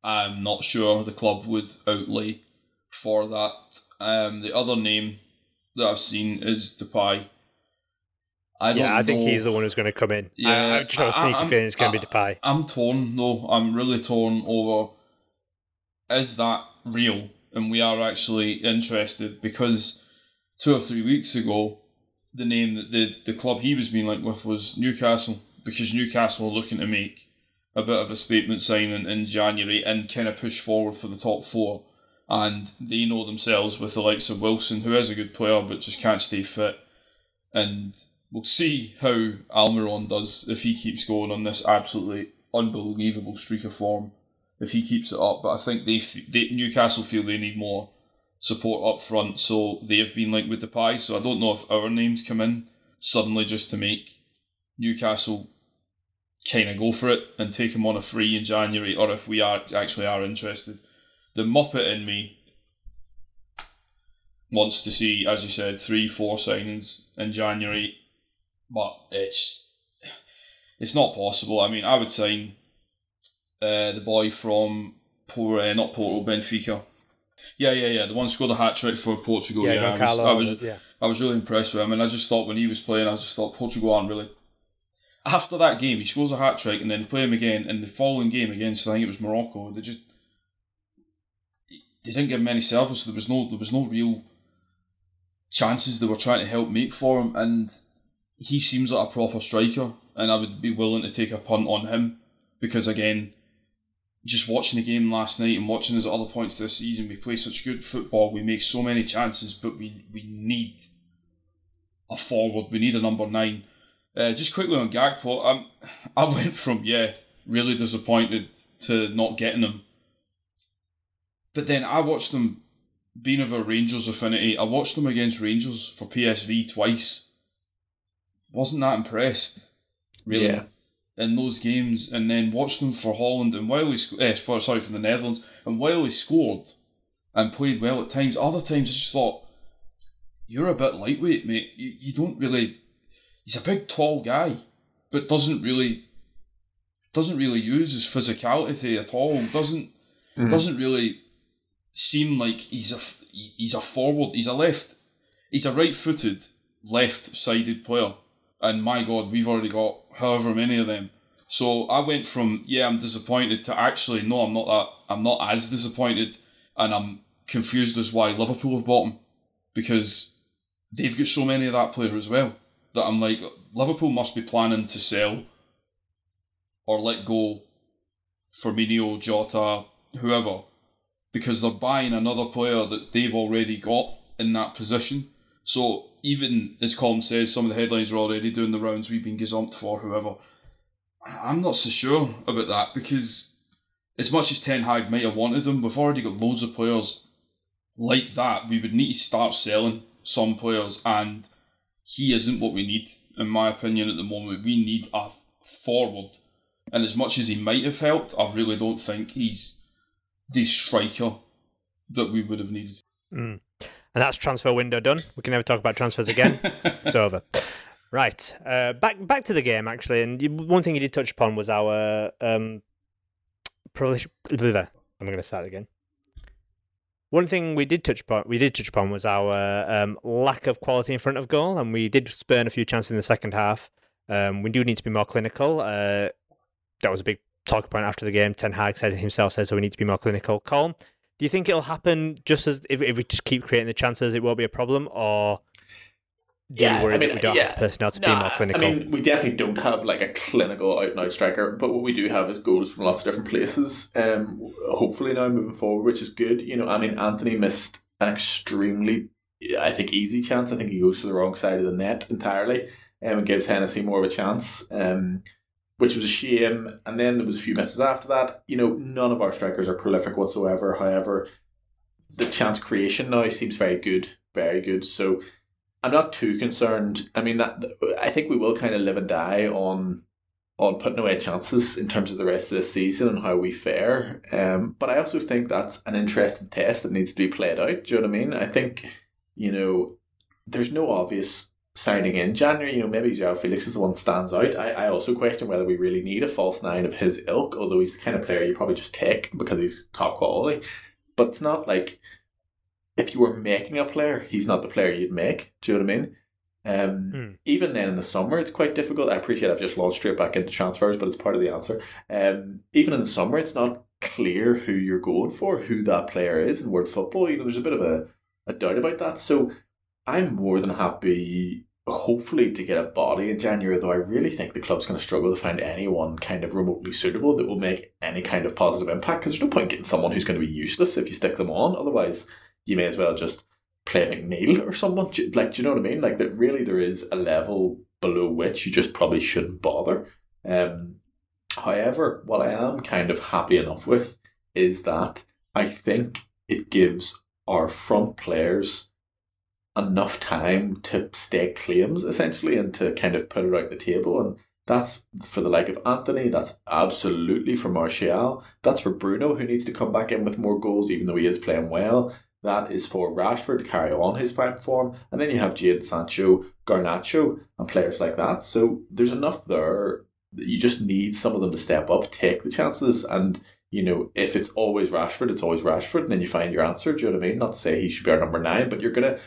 I'm not sure the club would outlay for that. Um, the other name that I've seen is Depay. I yeah, I think he's the one who's going to come in. Yeah, I, I just have a sneaky feeling it's going to be Depay. I'm torn though. I'm really torn over is that real, and we are actually interested because two or three weeks ago, the name that the the club he was being linked with was Newcastle because Newcastle are looking to make a bit of a statement signing in January and kind of push forward for the top four. And they know themselves with the likes of Wilson, who is a good player but just can't stay fit. And we'll see how Almiron does if he keeps going on this absolutely unbelievable streak of form. If he keeps it up, but I think they, they Newcastle feel they need more support up front, so they have been linked with Depay. So I don't know if our names come in suddenly just to make Newcastle kind of go for it and take him on a free in January, or if we are actually are interested. The Muppet in me wants to see, as you said, three, four signings in January, but it's it's not possible. I mean, I would sign uh, the boy from Por- uh, not Porto, Benfica. Yeah, yeah, yeah. The one who scored a hat trick for Portugal. Yeah, yeah, I was, I was, yeah. I was really impressed with him, and I just thought when he was playing, I just thought Portugal aren't really after that game, he scores a hat trick and then play him again. In the following game against, I think it was Morocco, they just they didn't give him any service. There was no there was no real chances they were trying to help make for him, and he seems like a proper striker. And I would be willing to take a punt on him because again, just watching the game last night and watching at other points this season, we play such good football. We make so many chances, but we we need a forward. We need a number nine uh, just quickly on Gakpo, um, I went from yeah, really disappointed to not getting him. But then I watched them being of a Rangers affinity. I watched them against Rangers for PSV twice. Wasn't that impressed, really, yeah. in those games. And then watched them for Holland and while he sc- eh, for sorry for the Netherlands and while he scored and played well at times, other times I just thought you're a bit lightweight, mate. You, you don't really he's a big tall guy, but doesn't really doesn't really use his physicality at all. Doesn't mm. doesn't really seem like he's a he's a forward. He's a left. He's a right-footed, left-sided player. And my God, we've already got however many of them. So I went from yeah, I'm disappointed to actually no, I'm not that. I'm not as disappointed, and I'm confused as why Liverpool have bought him because they've got so many of that player as well that I'm like, Liverpool must be planning to sell or let go Firmino, Jota, whoever, because they're buying another player that they've already got in that position. So even as Colm says, some of the headlines are already doing the rounds. We've been gazumped for whoever. I'm not so sure about that because as much as Ten Hag might have wanted them, we've already got loads of players like that. We would need to start selling some players, and he isn't what we need, in my opinion, at the moment. We need a forward. And as much as he might have helped, I really don't think he's the striker that we would have needed. Mm. And that's transfer window done. We can never talk about transfers again. it's over. Right. Uh, back back to the game actually, and one thing you did touch upon was our um. I'm going to start again. One thing we did touch upon, we did touch upon, was our um, lack of quality in front of goal, and we did spurn a few chances in the second half. Um, we do need to be more clinical. Uh, that was a big talk point after the game. Ten Hag said himself says, so we need to be more clinical. Colm, do you think it'll happen just as if, if we just keep creating the chances, it won't be a problem, or do yeah, you worry I mean, that we don't yeah. have personnel to Nah, be more clinical? I mean, we definitely don't have like a clinical out and out striker, but what we do have is goals from lots of different places. Um, hopefully now moving forward, which is good. You know, I mean, Antony missed an extremely, I think, easy chance. I think he goes to the wrong side of the net entirely, um, and gives Hennessey more of a chance. Um, which was a shame. And then there was a few misses after that. You know, none of our strikers are prolific whatsoever. However, the chance creation now seems very good, very good. So I'm not too concerned. I mean, that I think we will kind of live and die on on putting away chances in terms of the rest of the season and how we fare. Um, but I also think that's an interesting test that needs to be played out. Do you know what I mean? I think you know there's no obvious signing in January. You know, maybe Joao Felix is the one that stands out. I, I also question whether we really need a false nine of his ilk, although he's the kind of player you probably just take because he's top quality. But it's not like if you were making a player, he's not the player you'd make. Do you know what I mean? Um, Hmm. Even then in the summer, it's quite difficult. I appreciate I've just launched straight back into transfers, but it's part of the answer. Um, even in the summer, it's not clear who you're going for, who that player is in world football. You know, there's a bit of a, a doubt about that. So I'm more than happy, hopefully, to get a body in January, though I really think the club's going to struggle to find anyone kind of remotely suitable that will make any kind of positive impact because there's no point getting someone who's going to be useless if you stick them on. Otherwise, you may as well just play McNeil or someone. Like, do you know what I mean? Like, that really there is a level below which you just probably shouldn't bother. Um, however, what I am kind of happy enough with is that I think it gives our front players enough time to stake claims essentially and to kind of put it out the table and that's for the like of Antony, that's absolutely for Martial, that's for Bruno who needs to come back in with more goals even though he is playing well. That is for Rashford to carry on his fine form. And then you have Jadon Sancho, Garnacho, and players like that. So there's enough there you just need some of them to step up, take the chances, and you know, if it's always Rashford, it's always Rashford, and then you find your answer. Do you know what I mean? Not to say he should be our number nine, but you're gonna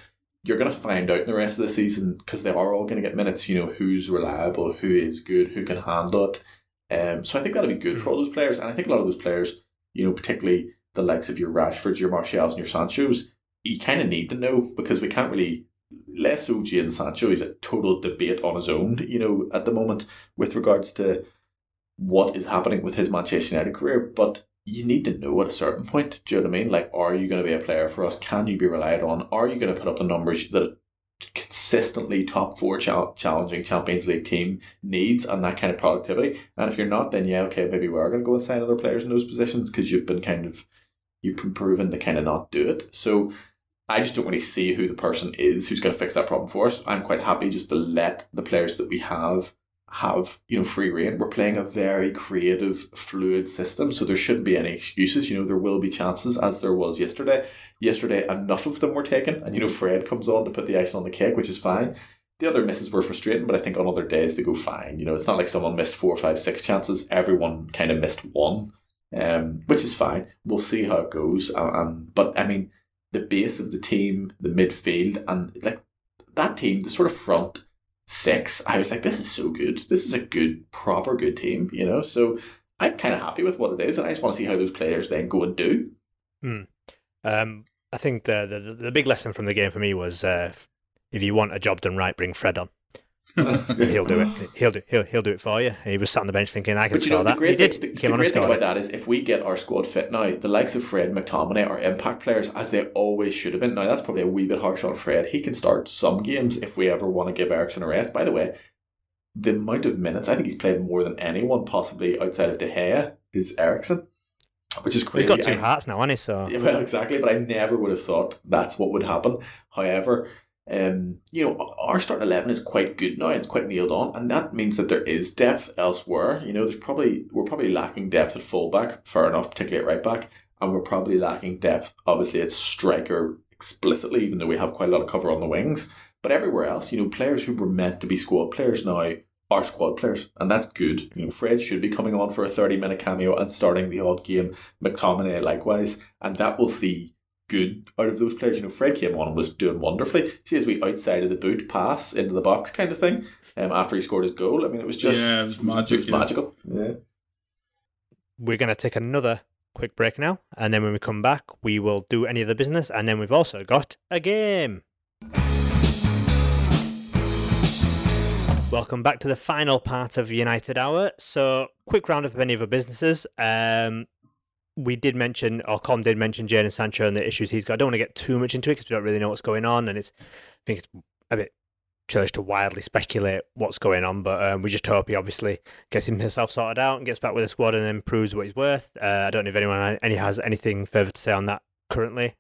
you're gonna find out in the rest of the season because they are all gonna get minutes. You know, who's reliable, who is good, who can handle it. Um, so I think that'll be good for all those players, and I think a lot of those players, you know, particularly the likes of your Rashfords, your Martials, and your Sanchos, you kind of need to know because we can't really. Less OG and Sancho is a total debate on his own, you know, at the moment with regards to what is happening with his Manchester United career. But you need to know at a certain point. Do you know what I mean? Like, are you going to be a player for us? Can you be relied on? Are you going to put up the numbers that consistently top four chal- challenging Champions League team needs and that kind of productivity? And if you're not, then yeah, okay, maybe we are going to go and sign other players in those positions because you've been kind of you've been proven to kind of not do it. So I just don't really see who the person is who's going to fix that problem for us. I'm quite happy just to let the players that we have have you know free reign. We're playing a very creative, fluid system, so there shouldn't be any excuses. You know there will be chances, as there was yesterday. Yesterday, enough of them were taken, and you know Fred comes on to put the icing on the cake, which is fine. The other misses were frustrating, but I think on other days they go fine. You know, it's not like someone missed four, five, six chances. Everyone kind of missed one, um, which is fine. We'll see how it goes. And, and but I mean, the base of the team, the midfield, and like that team, the sort of front six, I was like, this is so good. This is a good, proper good team, you know? So I'm kind of happy with what it is, and I just want to see how those players then go and do. Um, I think the, the the big lesson from the game for me was uh, if you want a job done right, bring Fred on. he'll do it. He'll do. He'll he'll do it for you. He was sat on the bench thinking, "I can But you know, that." great, he did. the, Came the great thing about it. that is if we get our squad fit now, the likes of Fred McTominay are impact players as they always should have been. Now, that's probably a wee bit harsh on Fred. He can start some games if we ever want to give Eriksen a rest. By the way, the amount of minutes, I think he's played more than anyone possibly outside of De Gea is Eriksen, which is crazy. He's got two I- hearts now, hasn't he? So Yeah, well, exactly, but I never would have thought that's what would happen. However, um, you know, our starting eleven is quite good now; it's quite nailed on, and that means that there is depth elsewhere. You know, there's probably we're probably lacking depth at fullback, fair enough, particularly at right back, and we're probably lacking depth, obviously, at striker explicitly, even though we have quite a lot of cover on the wings. But everywhere else, you know, players who were meant to be squad players now are squad players, and that's good. You know, Fred should be coming on for a thirty-minute cameo and starting the odd game. McTominay likewise, and that will see good out of those players. You know, Fred came on and was doing wonderfully. See, as we outside of the boot pass into the box kind of thing. Um, after he scored his goal, I mean, it was just Yeah, it was magic, It was yeah. magical. Yeah. we're going to take another quick break now, and then when we come back, we will do any of the business, and then we've also got a game. Welcome back to the final part of United Hour. So, quick roundup of any other businesses. Um, we did mention, or Colm did mention Jadon Sancho and the issues he's got. I don't want to get too much into it because we don't really know what's going on, and it's I think it's a bit church to wildly speculate what's going on. But um, we just hope he obviously gets himself sorted out and gets back with the squad and then proves what he's worth. Uh, I don't know if anyone any has anything further to say on that currently.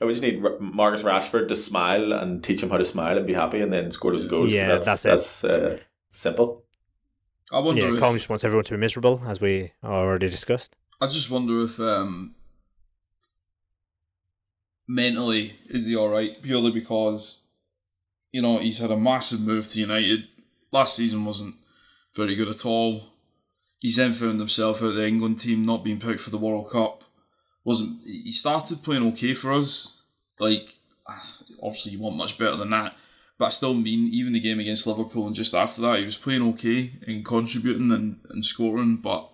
Oh, we just need R- Marcus Rashford to smile and teach him how to smile and be happy, and then score those goals. Yeah, that's that's it. that's uh, simple. I wonder Yeah, if Colin just wants everyone to be miserable, as we already discussed. I just wonder if um, mentally is he all right? Purely because you know he's had a massive move to United. Last season wasn't very good at all. He's then found himself out of the England team, not being picked for the World Cup. wasn't He started playing okay for us. Like obviously, you want much better than that. But I still mean, even the game against Liverpool and just after that, he was playing okay and contributing and, and scoring. But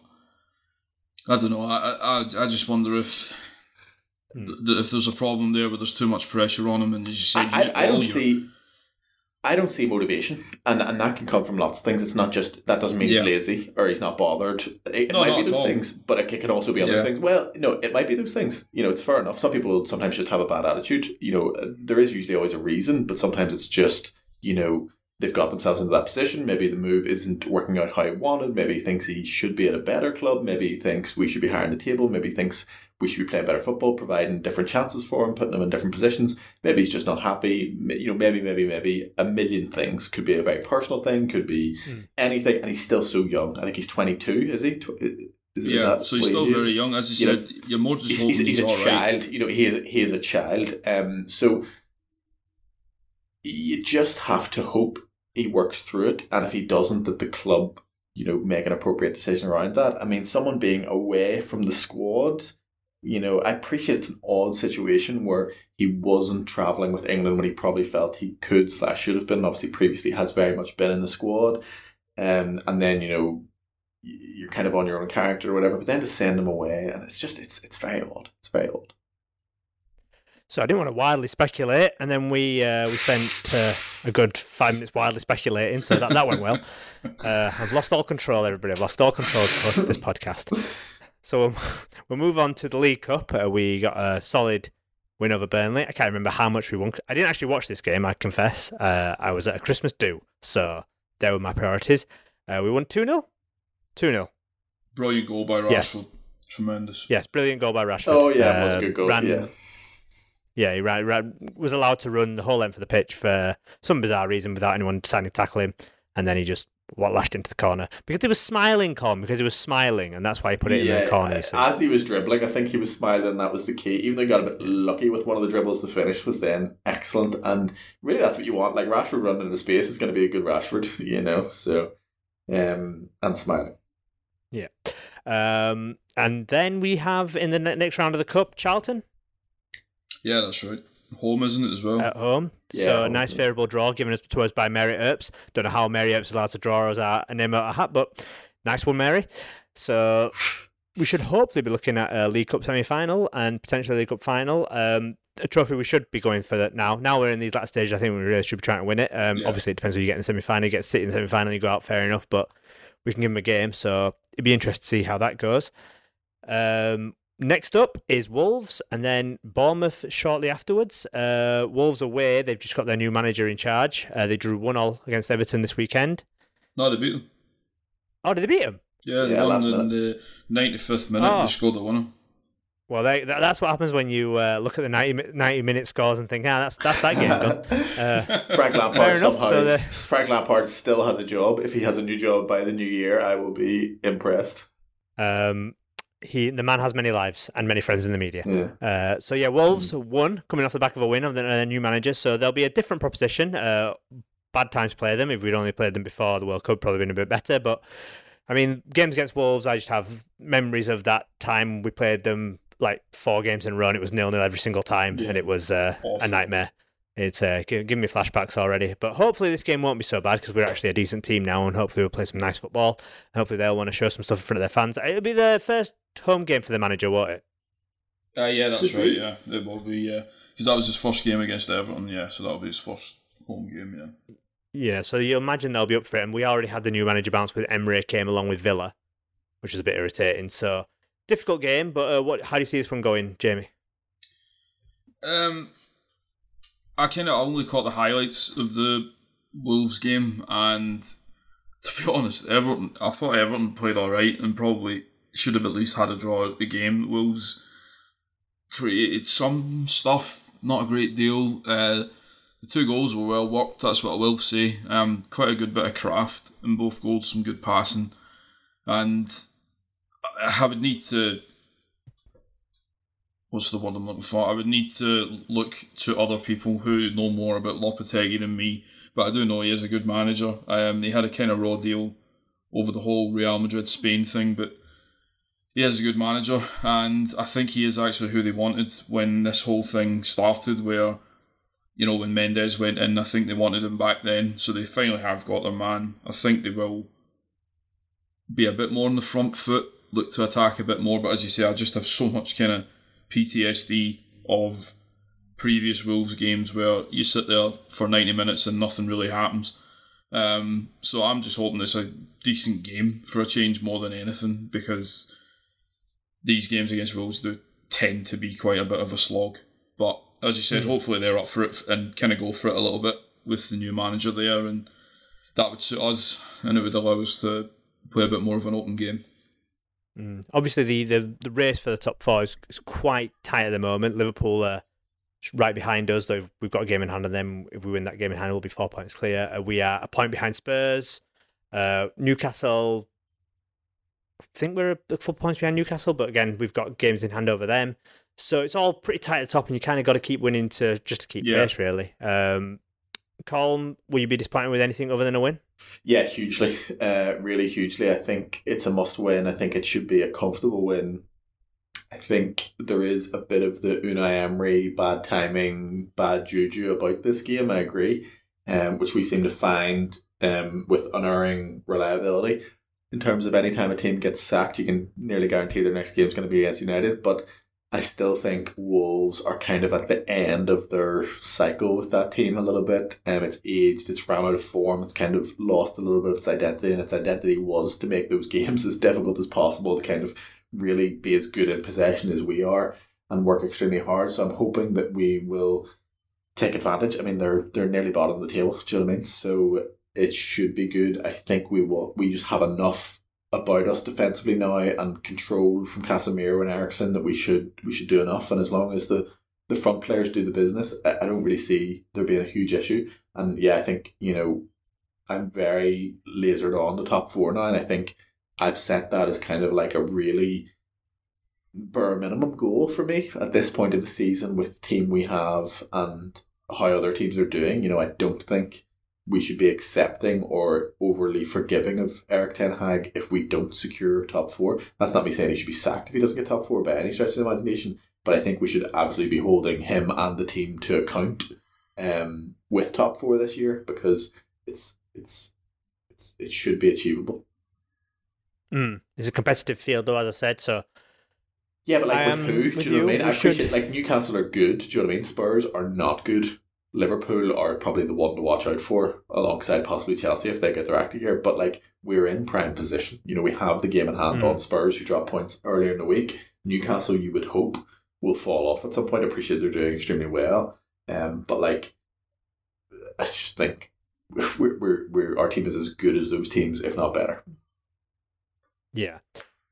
I don't know. I I, I just wonder if Hmm. th- if there's a problem there where there's too much pressure on him, and as you say, I, I, I don't your- see. I don't see motivation, and and that can come from lots of things. It's not just that doesn't mean Yeah. he's lazy or he's not bothered. It, No, might be those things, but it can also be other Yeah. things. Well, no, it might be those things. You know, it's fair enough. Some people sometimes just have a bad attitude. You know, uh, there is usually always a reason, but sometimes it's just you know they've got themselves into that position. Maybe the move isn't working out how he wanted. Maybe he thinks he should be at a better club. Maybe he thinks we should be higher on the table. Maybe he thinks we should be playing better football, providing different chances for him, putting him in different positions. Maybe he's just not happy. You know, maybe, maybe, maybe a million things. Could be a very personal thing. Could be Mm. anything. And he's still so young. I think he's twenty two. Is he? Is, is Yeah, that so he's still age he is? very young. As you You said, you're more just he's, he's, he's, he's a all right. child. You know, he is he is a child. Um, so you just have to hope he works through it, and if he doesn't, that the club, you know, make an appropriate decision around that. I mean, someone being away from the squad. You know, I appreciate it's an odd situation where he wasn't travelling with England when he probably felt he could slash should have been. Obviously, previously has very much been in the squad, um, and then you know you're kind of on your own character or whatever. But then to send him away, and it's just it's it's very odd. It's very odd. So I didn't want to wildly speculate, and then we uh, we spent uh, a good five minutes wildly speculating, so that, that went well. Uh, I've lost all control, everybody. I've lost all control of this podcast. So we'll, we'll move on to the League Cup. Uh, we got a solid win over Burnley. I can't remember how much we won. I didn't actually watch this game, I confess. Uh, I was at a Christmas do, so there were my priorities. Uh, we won 2 0. 2 0. Brilliant goal by Rashford. Yes. Tremendous. Yes, brilliant goal by Rashford. Oh yeah, it was a Uh, good goal. ran- yeah, Yeah, he ran, ran, was allowed to run the whole length of the pitch for some bizarre reason without anyone deciding to tackle him, and then he just what lashed into the corner because he was smiling, Con, because he was smiling, and that's why he put it in the corner. You see. As he was dribbling, I think he was smiling, and that was the key. Even though he got a bit lucky with one of the dribbles, the finish was then excellent. And really, that's what you want. Like Rashford running into space is going to be a good Rashford, you know. So, um, and smiling. Yeah, um, and then we have in the next round of the cup, Charlton Yeah, that's right. Home, isn't it, as well? at home. Yeah, so a home, nice favourable draw given us to us by Mary Earps. Don't know how Mary Earps allowed to draw us a, a name out of a hat, but nice one, Mary. So we should hopefully be looking at a League Cup semi final and potentially League Cup final. Um, a trophy we should be going for that now. Now we're in these last stages. I think we really should be trying to win it. Um, Yeah. Obviously, it depends who you get in the semi final. You get City in the semi final, you go out fair enough, but we can give them a game. So it'd be interesting to see how that goes. Um, next up is Wolves, and then Bournemouth shortly afterwards. Uh, Wolves away. They've just got their new manager in charge. Uh, they drew one all against Everton this weekend. No, they beat them. Oh, did they beat them? Yeah, they Yeah, won last in the 95th minute. Oh. They scored the winner. Well, they, that, that's what happens when you uh, look at the 90, 90, minute scores and think, ah, that's that's that game done. Uh, Frank Lampard somehow so the- Frank Lampard still has a job. If he has a new job by the new year, I will be impressed. um, he the man has many lives and many friends in the media. Yeah. Uh, so yeah, Wolves won coming off the back of a win of their their new manager. So there'll be a different proposition. Uh, bad time to play them. If we'd only played them before the World Cup, probably been a bit better. But I mean, games against Wolves, I just have memories of that time we played them like four games in a row. And it was nil nil every single time, Yeah. and it was uh, a nightmare. It's uh, giving me flashbacks already. But hopefully this game won't be so bad because we're actually a decent team now, and hopefully we'll play some nice football. Hopefully they'll want to show some stuff in front of their fans. It'll be the first home game for the manager, won't it? Uh, yeah, that's right. Yeah, it will be. Yeah, because that was his first game against Everton. Yeah, so that'll be his first home game. Yeah. Yeah, so you imagine they'll be up for it. And we already had the new manager bounce with Emery came along with Villa, which was a bit irritating. So difficult game, but uh, what? How do you see this one going, Jamie? Um, I kind of only caught the highlights of the Wolves game, and to be honest, Everton. I thought Everton played all right and probably should have at least had a draw at the game. Wolves created some stuff, not a great deal. Uh, the two goals were well worked. That's what I will say. Um, quite a good bit of craft in both goals, some good passing, and I I would need to what's the word I'm looking for? I would need to look to other people who know more about Lopetegui than me, but I do know he is a good manager. Um, he had a kind of raw deal over the whole Real Madrid Spain thing, but he is a good manager, and I think he is actually who they wanted when this whole thing started. Where you know when Mendes went in, I think they wanted him back then, so they finally have got their man. I think they will be a bit more on the front foot, look to attack a bit more. But as you say, I just have so much kind of PTSD of previous Wolves games where you sit there for 90 minutes and nothing really happens. Um, so I'm just hoping it's a decent game for a change more than anything because these games against Wolves do tend to be quite a bit of a slog. But as you said, hopefully they're up for it and kind of go for it a little bit with the new manager there, and that would suit us and it would allow us to play a bit more of an open game. Mm. Obviously, the, the, the race for the top four is, is quite tight at the moment. Liverpool are right behind us, though we've got a game in hand, and then if we win that game in hand, we'll be four points clear. Uh, we are a point behind Spurs. Uh, Newcastle, I think we're a four points behind Newcastle, but again, we've got games in hand over them. So it's all pretty tight at the top, and you kind of got to keep winning to just to keep Yeah. pace, really. Um, Colm, will you be disappointed with anything other than a win? Yeah, hugely. Uh, really hugely. I think it's a must win. I think it should be a comfortable win. I think there is a bit of the Unai Emery bad timing, bad juju about this game. I agree, um, which we seem to find um, with unerring reliability. In terms of any time a team gets sacked, you can nearly guarantee their next game is going to be against United. But I still think Wolves are kind of at the end of their cycle with that team a little bit. Um, it's aged, it's ran out of form, it's kind of lost a little bit of its identity, and its identity was to make those games as difficult as possible to kind of really be as good in possession as we are and work extremely hard. So I'm hoping that we will take advantage. I mean, they're they're nearly bottom of the table. Do you know what I mean? So it should be good. I think we will. We just have enough about us defensively now and control from Casemiro and Eriksen that we should we should do enough. And as long as the the front players do the business, I, I don't really see there being a huge issue. And yeah, I think you know I'm very lasered on the top four now, and I think I've set that as kind of like a really bare minimum goal for me at this point of the season with the team we have and how other teams are doing. You know, I don't think we should be accepting or overly forgiving of Erik Ten Hag if we don't secure top four. That's not me saying he should be sacked if he doesn't get top four by any stretch of the imagination, but I think we should absolutely be holding him and the team to account um, with top four this year because it's it's it's it should be achievable. Mm. It's a competitive field, though, as I said. So Yeah, but like with who? Do you know what I mean? I appreciate should- like Newcastle are good. Do you know what I mean? Spurs are not good. Liverpool are probably the one to watch out for, alongside possibly Chelsea if they get their act together. But like we're in prime position. You know, we have the game in hand Mm. on Spurs who dropped points earlier in the week. Newcastle, you would hope, will fall off at some point. I appreciate they're doing extremely well. Um, but like, I just think we're, we're, we're our team is as good as those teams, if not better. Yeah.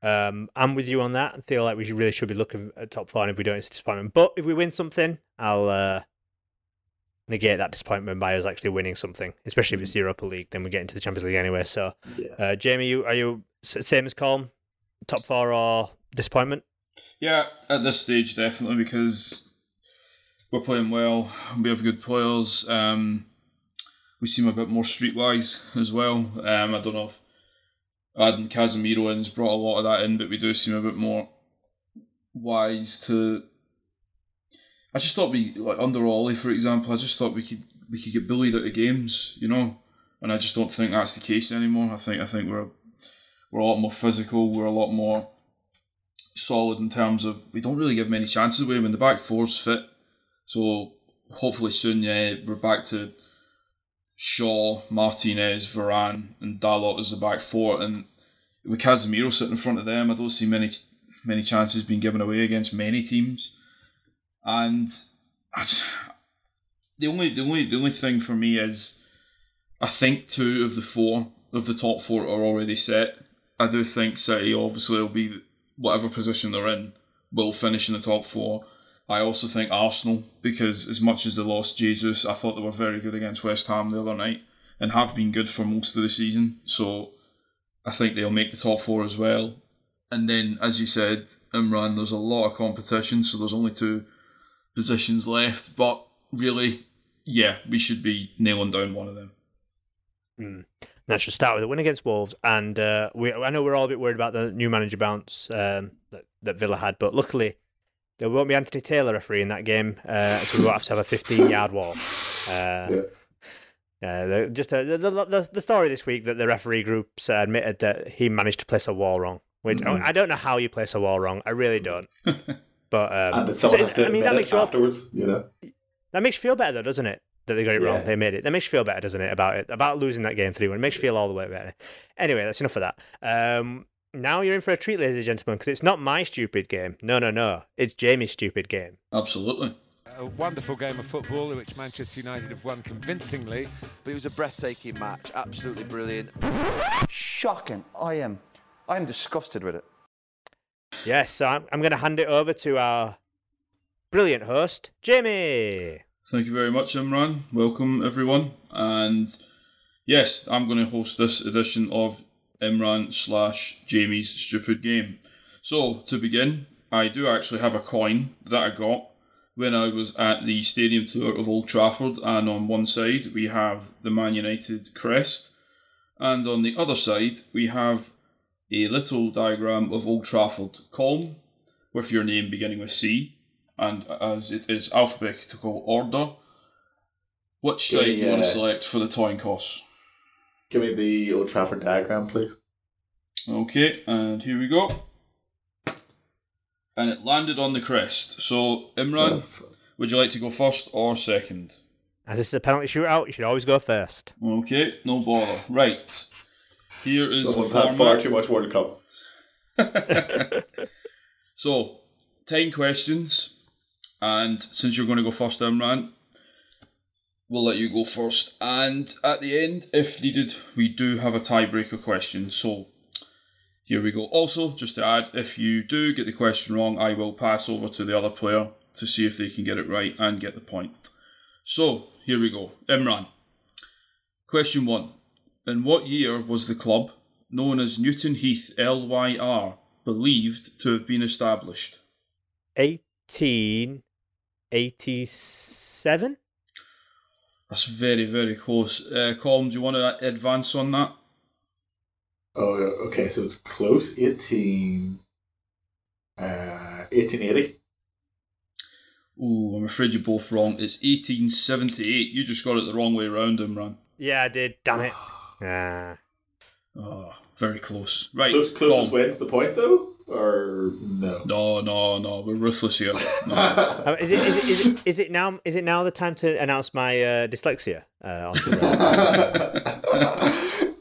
Um, I'm with you on that. I feel like we really should be looking at top four, and if we don't, it's a disappointment. But if we win something, I'll uh, negate that disappointment by us actually winning something, especially if it's the Europa League. Then we get into the Champions League anyway. So, Yeah. uh, Jamie, you are you same as Colm? Top four or disappointment? Yeah, at this stage, definitely because we're playing well. We have good players. Um, we seem a bit more streetwise as well. Um, I don't know if adding Casemiro in has brought a lot of that in, but we do seem a bit more wise to. I just thought we like under Ole, for example. I just thought we could we could get bullied out of games, you know, and I just don't think that's the case anymore. I think I think we're we're a lot more physical. We're a lot more solid in terms of we don't really give many chances away when the back four's fit. So hopefully soon, yeah, we're back to Shaw, Martinez, Varane, and Dalot as the back four, and with Casemiro sitting in front of them, I don't see many many chances being given away against many teams. And just, the only the only the only thing for me is I think two of the four of the top four are already set. I do think City obviously will be whatever position they're in will finish in the top four. I also think Arsenal because as much as they lost Jesus, I thought they were very good against West Ham the other night and have been good for most of the season. So I think they'll make the top four as well. And then, as you said, Imran, there's a lot of competition, so there's only two positions left. But really, yeah, we should be nailing down one of them. Now, should start with a win against Wolves, and uh, we I know we're all a bit worried about the new manager bounce um, that, that Villa had, but luckily there won't be Anthony Taylor referee in that game, uh, so we won't have to have a 15 yard wall. Uh, Yeah. uh, just uh, the, the, the the story this week that the referee groups uh, admitted that he managed to place a wall wrong. Which Mhm. I don't know how you place a wall wrong. I really don't. But um, and that so someone it's- has to I mean, admit that it makes you all, afterwards, you know. that makes you feel better, though, doesn't it? That they got it Yeah. wrong. They made it. That makes you feel better, doesn't it? About it, about losing that game three one. It makes you feel all the way better. Anyway, that's enough of that. Um, now you're in for a treat, ladies and gentlemen, because it's not my stupid game. No, no, no. It's Jamie's stupid game. Absolutely. A wonderful game of football in which Manchester United have won convincingly. But it was a breathtaking match, absolutely brilliant. Shocking. I am. I am disgusted with it. Yes, so I'm, I'm going to hand it over to our brilliant host, Jamie. Thank you very much, Imran. Welcome, everyone. And yes, I'm going to host this edition of Imran slash Jamie's Stupid Game. So, to begin, I do actually have a coin that I got when I was at the stadium tour of Old Trafford, and on one side we have the Man United crest, and on the other side we have a little diagram of Old Trafford Colm, with your name beginning with C, and as it is alphabetical order, which Give side me, do you want to uh, select for the coin toss? Give me the Old Trafford diagram, please. Okay, and here we go. And it landed on the crest. So, Imran, would you like to go first or second? As this is a penalty shootout, you should always go first. Okay, no bother. Right. Here is the Someone's had far too much World Cup. So, 10 questions. And since you're going to go first, Imran, we'll let you go first. And at the end, if needed, we do have a tiebreaker question. So, here we go. Also, just to add, if you do get the question wrong, I will pass over to the other player to see if they can get it right and get the point. So, here we go. Imran. Question 1. In what year was the club, known as Newton Heath LYR, believed to have been established? 1887? That's very, very close. Uh, Colm, do you want to advance on that? Oh, okay, so it's close. 18... Uh, 1880. Ooh, I'm afraid you're both wrong. It's 1878. You just got it the wrong way round, Imran. Yeah, I did. Damn it. Ah. Oh, very close. Right, Close, closest Colm. wins the point, though? or no? No, no, no. We're ruthless here. No. Uh, is it is it is it is it now is it now the time to announce my uh, dyslexia uh, onto the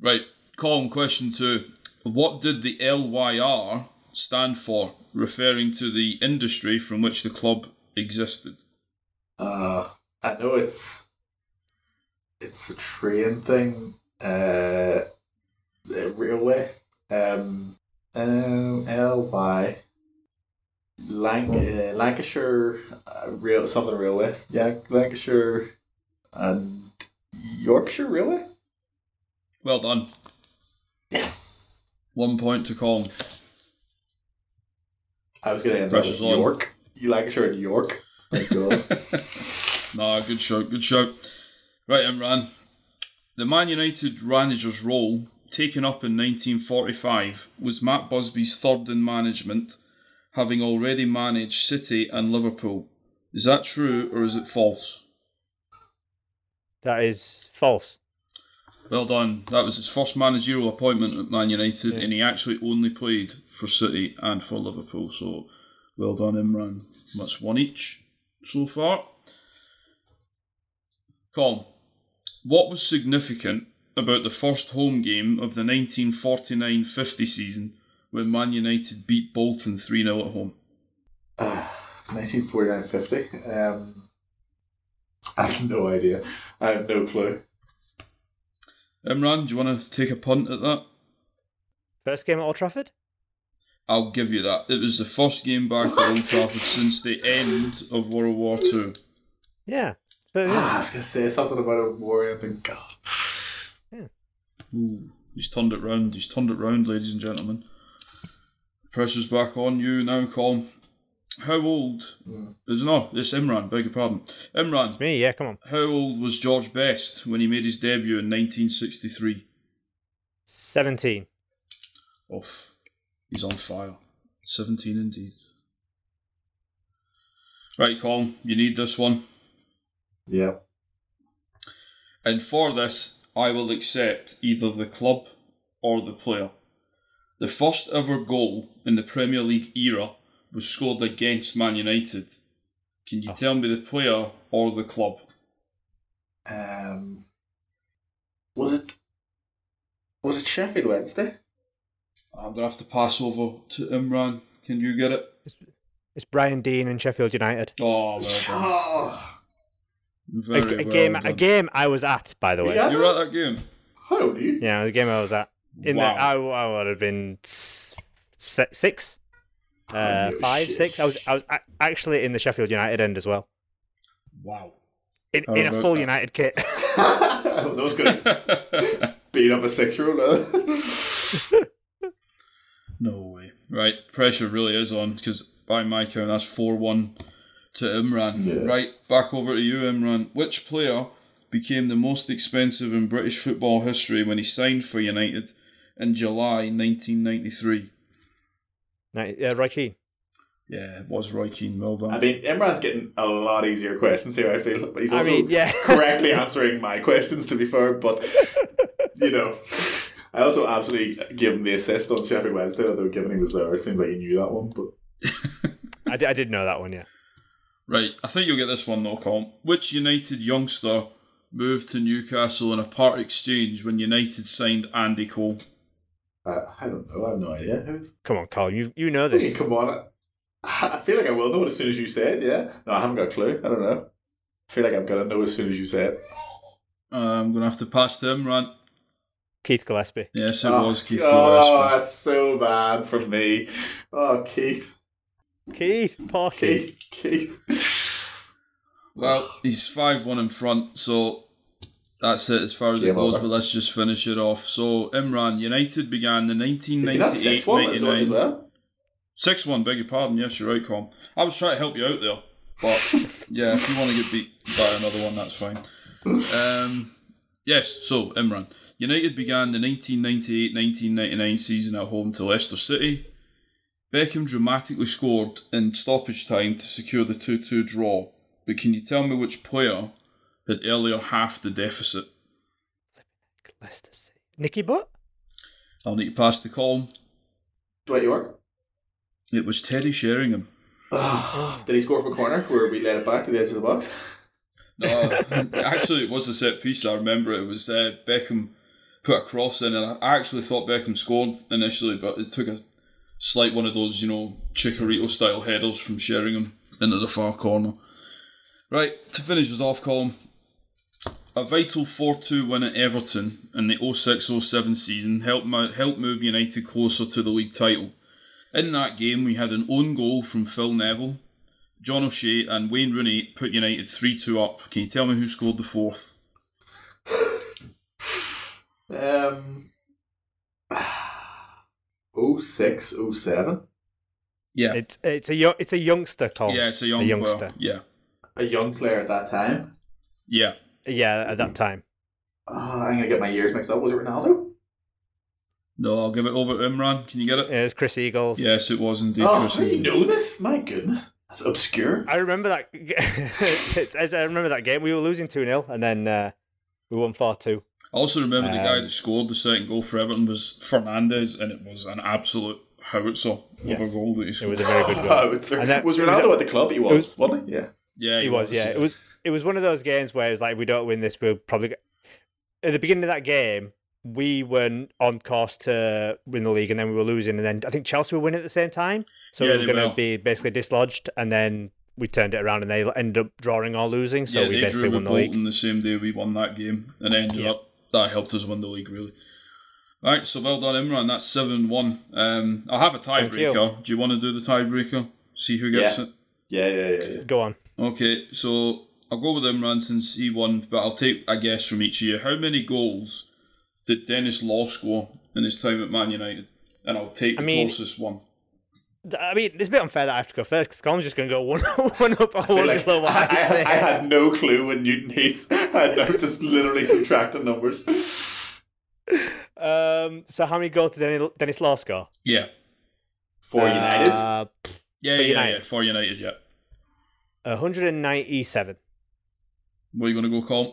right, Colin, question two. What did the LYR stand for, referring to the industry from which the club existed? Uh, I know it's it's a train thing. Uh, the railway. Um, um, L Y. Lanc- uh, Lancashire uh, rail something railway. Yeah, Lancashire and Yorkshire railway. Well done. Yes. One point to Colin. I was gonna end up with on. York. You Lancashire and York. Thank God. Nah, good shout, good shout. Right, Imran. The Man United manager's role, taken up in 1945, was Matt Busby's third in management, having already managed City and Liverpool. Is that true or is it false? That is false. Well done. That was his first managerial appointment at Man United, Yeah. and he actually only played for City and for Liverpool. So, well done, Imran. That's one each so far. Colin, what was significant about the first home game of the 1949 50 season when Man United beat Bolton 3 0 at home? Uh, 1949 50. Um, I have no idea. I have no clue. Imran, do you want to take a punt at that? First game at Old Trafford. I'll give you that. It was the first game back at Old Trafford since the end of World War Two. Yeah. But, yeah. Ah, I was going to say something about a war ending. God. Ooh, he's turned it round. He's turned it round, ladies and gentlemen. Pressure's back on you now, Colin. How old is no? It's Imran. Beg your pardon, Imran. It's me. Yeah. Come on. How old was George Best when he made his debut in 1963? Seventeen. Off. He's on fire. 17 indeed. Right, Colin, you need this one. Yep. And for this, I will accept either the club or the player. The first ever goal in the Premier League era was scored against Man United. Can you tell me the player or the club? Um, was it? Was it Sheffield Wednesday? I'm going to have to pass over to Imran. Can you get it? It's Brian Deane and Sheffield United. Oh, well done. Oh, A, a well game. A game I was at, by the way. Yeah. Yeah, You were at that game? how Yeah, are you? it was a game I was at. In Wow. the, I, I would have been s- se- six, uh, Oh, five, shit. six. I was. I was actually in the Sheffield United end as well. Wow. In, in a full that? United kit. that was going to beat up a six year old. No way. Right, pressure really is on because by my count, that's 4 1 to Imran. Yeah. Right, back over to you, Imran. Which player became the most expensive in British football history when he signed for United in July 1993? Ni- uh, Roy Keane. Yeah, it was Roy Keane. Well done. I mean, Imran's getting a lot easier questions here. I feel, but he's I also mean, yeah. correctly answering my questions. To be fair, but you know, I also absolutely give him the assist on Sheffield Wednesday. Although given he was there, it seems like he knew that one. But I did, I did know that one. Yeah. Right, I think you'll get this one though, Colin. Which United youngster moved to Newcastle in a part exchange when United signed Andy Cole? uh, I don't know. I have no idea. Who- Come on, Carl. You you know I mean, this. come on. I I feel like I will know it as soon as you say it. Yeah. No, I haven't got a clue. I don't know. I feel like I'm gonna know as soon as you say it. Uh, I'm going to have to pass to Imran. Keith Gillespie. Yes, it oh, was Keith Oh, Gillespie. that's so bad from me. Oh, Keith, Keith. Parky. Keith. Keith, Keith. Well, he's 5 1 in front, so that's it as far as it goes, over. but let's just finish it off. So, Imran, United began the Is he not 1998 six one as well? as 99. well? 6 1, beg your pardon. Yes, you're right, Colm. I was trying to help you out there, but yeah, if you want to get beat by another one, that's fine. Um, yes, so, Imran. United began the 1998 1999 season at home to Leicester City. Beckham dramatically scored in stoppage time to secure the 2 2 draw, but can you tell me which player had earlier halved the deficit? Leicester City. Nicky Butt. I'll need to pass the call. Dwight Yorke. It was Teddy Sheringham. Did he score from a corner where we led it back to the edge of the box? No, actually, it was a set piece. I remember it was uh, Beckham put a cross in, and I actually thought Beckham scored initially, but it took a slight one of those, you know, Chicharito style headers from Sheringham into the far corner. Right, to finish us off, Colin, a vital 4 2 win at Everton in the 06 07 season helped, helped move United closer to the league title. In that game, we had an own goal from Phil Neville. John O'Shea and Wayne Rooney put United 3 2 up. Can you tell me who scored the fourth? Um, 06, 07. Yeah. It's it's a yo- it's a youngster call. yeah, it's a young a youngster. player. Yeah. A young player at that time. Yeah. Yeah, at that time. Oh, I'm going to get my years mixed up. Was it Ronaldo? No, I'll give it over to Imran. Can you get it? It was Chris Eagles. Yes, it was indeed. Oh, Chris how do you know this? My goodness. That's obscure. I remember that. as I remember that game. We were losing two 0 and then uh, we won four two. I also remember the guy Um, that scored the second goal for Everton was Fernandes, and it was an absolute howitzer of a goal that he scored. It was a very good goal. And that- was it was Ronaldo at the club? He was, was- wasn't he? Yeah. yeah, He was, yeah. It was it was one of those games where it was like, if we don't win this, we'll probably. Get... At the beginning of that game, we were on course to win the league, and then we were losing, and then I think Chelsea were winning at the same time, so Yeah, we were going to be basically dislodged, and then we turned it around, and they ended up drawing or losing, so yeah, we they basically drew won with the league. Bolton the same day we won that game, and ended Yeah. up that helped us win the league really. Right, so well done, Imran. That's seven one. Um, I'll have a Thank you. tiebreaker. Do you want to do the tiebreaker? See who gets Yeah. it. Yeah, yeah, yeah. yeah. Go on. Okay, so I'll go with Imran since he won, but I'll take a guess from each of you. How many goals did Denis Law score in his time at Man United? And I'll take the I mean- closest one. I mean, it's a bit unfair that I have to go first because Colm's just going to go one, one up or I, one like what I, I, I. I had no clue when Newton Heath. I had no just literally subtracting numbers. Um, so how many goals did Denis, Denis Law score? Yeah. For United. Uh, Yeah, For yeah, United. yeah. For United, yeah. 197. Where you going to go, Colin?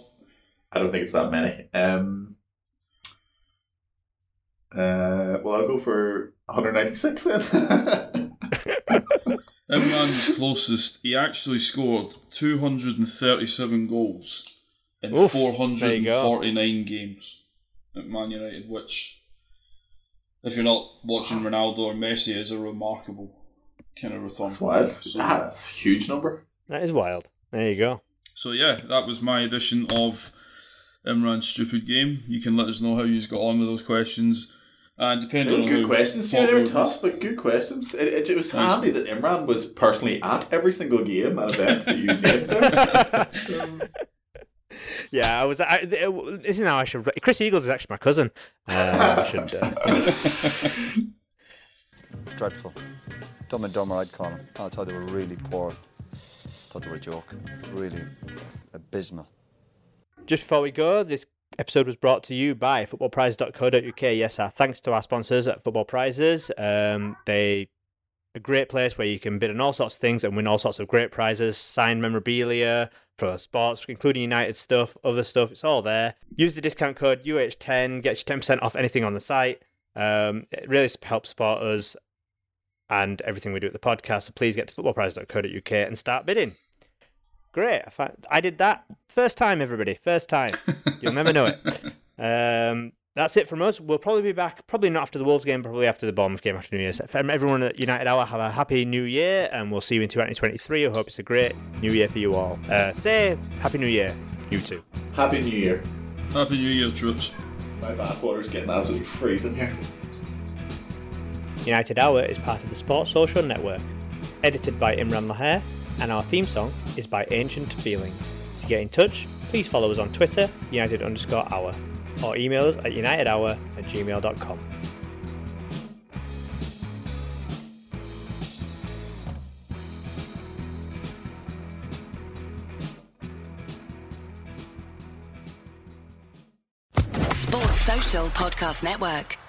I don't think it's that many. Um, uh, well, I'll go for 196 then. Imran's closest. He actually scored 237 goals in Oof, there you go. 449 games at Man United, which, if you're not watching Ronaldo or Messi, is a remarkable kind of return. That's wild. So, that's a huge number. That is wild. There you go. so yeah, that was my edition of Imran's Stupid Game. You can let us know how you got on with those questions. And They depending were on good how questions. Yeah, they were popular was- tough, but good questions. It, it, it was Thanks. handy that Imran was personally at every single game and event that you named there. Yeah, I was. I, it, this is how I should. Chris Eagles is actually my cousin. Uh, I should. Uh, Dreadful. Dumb and Dumber, I'd call them. I thought they were really poor. thought they were a joke. Really abysmal. just before we go, this episode was brought to you by footballprizes.co.uk. Yes, our thanks to our sponsors at Football Prizes. Um, they a great place where you can bid on all sorts of things and win all sorts of great prizes, signed memorabilia for sports, including United stuff, other stuff. It's all there. Use the discount code UH10, gets you 10% off anything on the site. Um, it really helps support us and everything we do at the podcast. So please get to footballprizes.co.uk and start bidding. Great. I, find, I did that first time, everybody. First time. You'll never know it. Um, that's it from us. We'll probably be back, probably not after the Wolves game, probably after the Bournemouth game after New Year's. For everyone at United Hour, have a happy New Year, and we'll see you in 2023. I hope it's a great New Year for you all. Uh, say Happy New Year, you too. Happy New Year. Happy New Year, troops. My bathwater's getting absolutely freezing here. United Hour is part of the Sports Social Network, edited by Imran Laher, and our theme song is by Ancient Feelings. To get in touch, please follow us on Twitter, United underscore hour, or email us at unitedhour at gmail.com. Sports Social Podcast Network.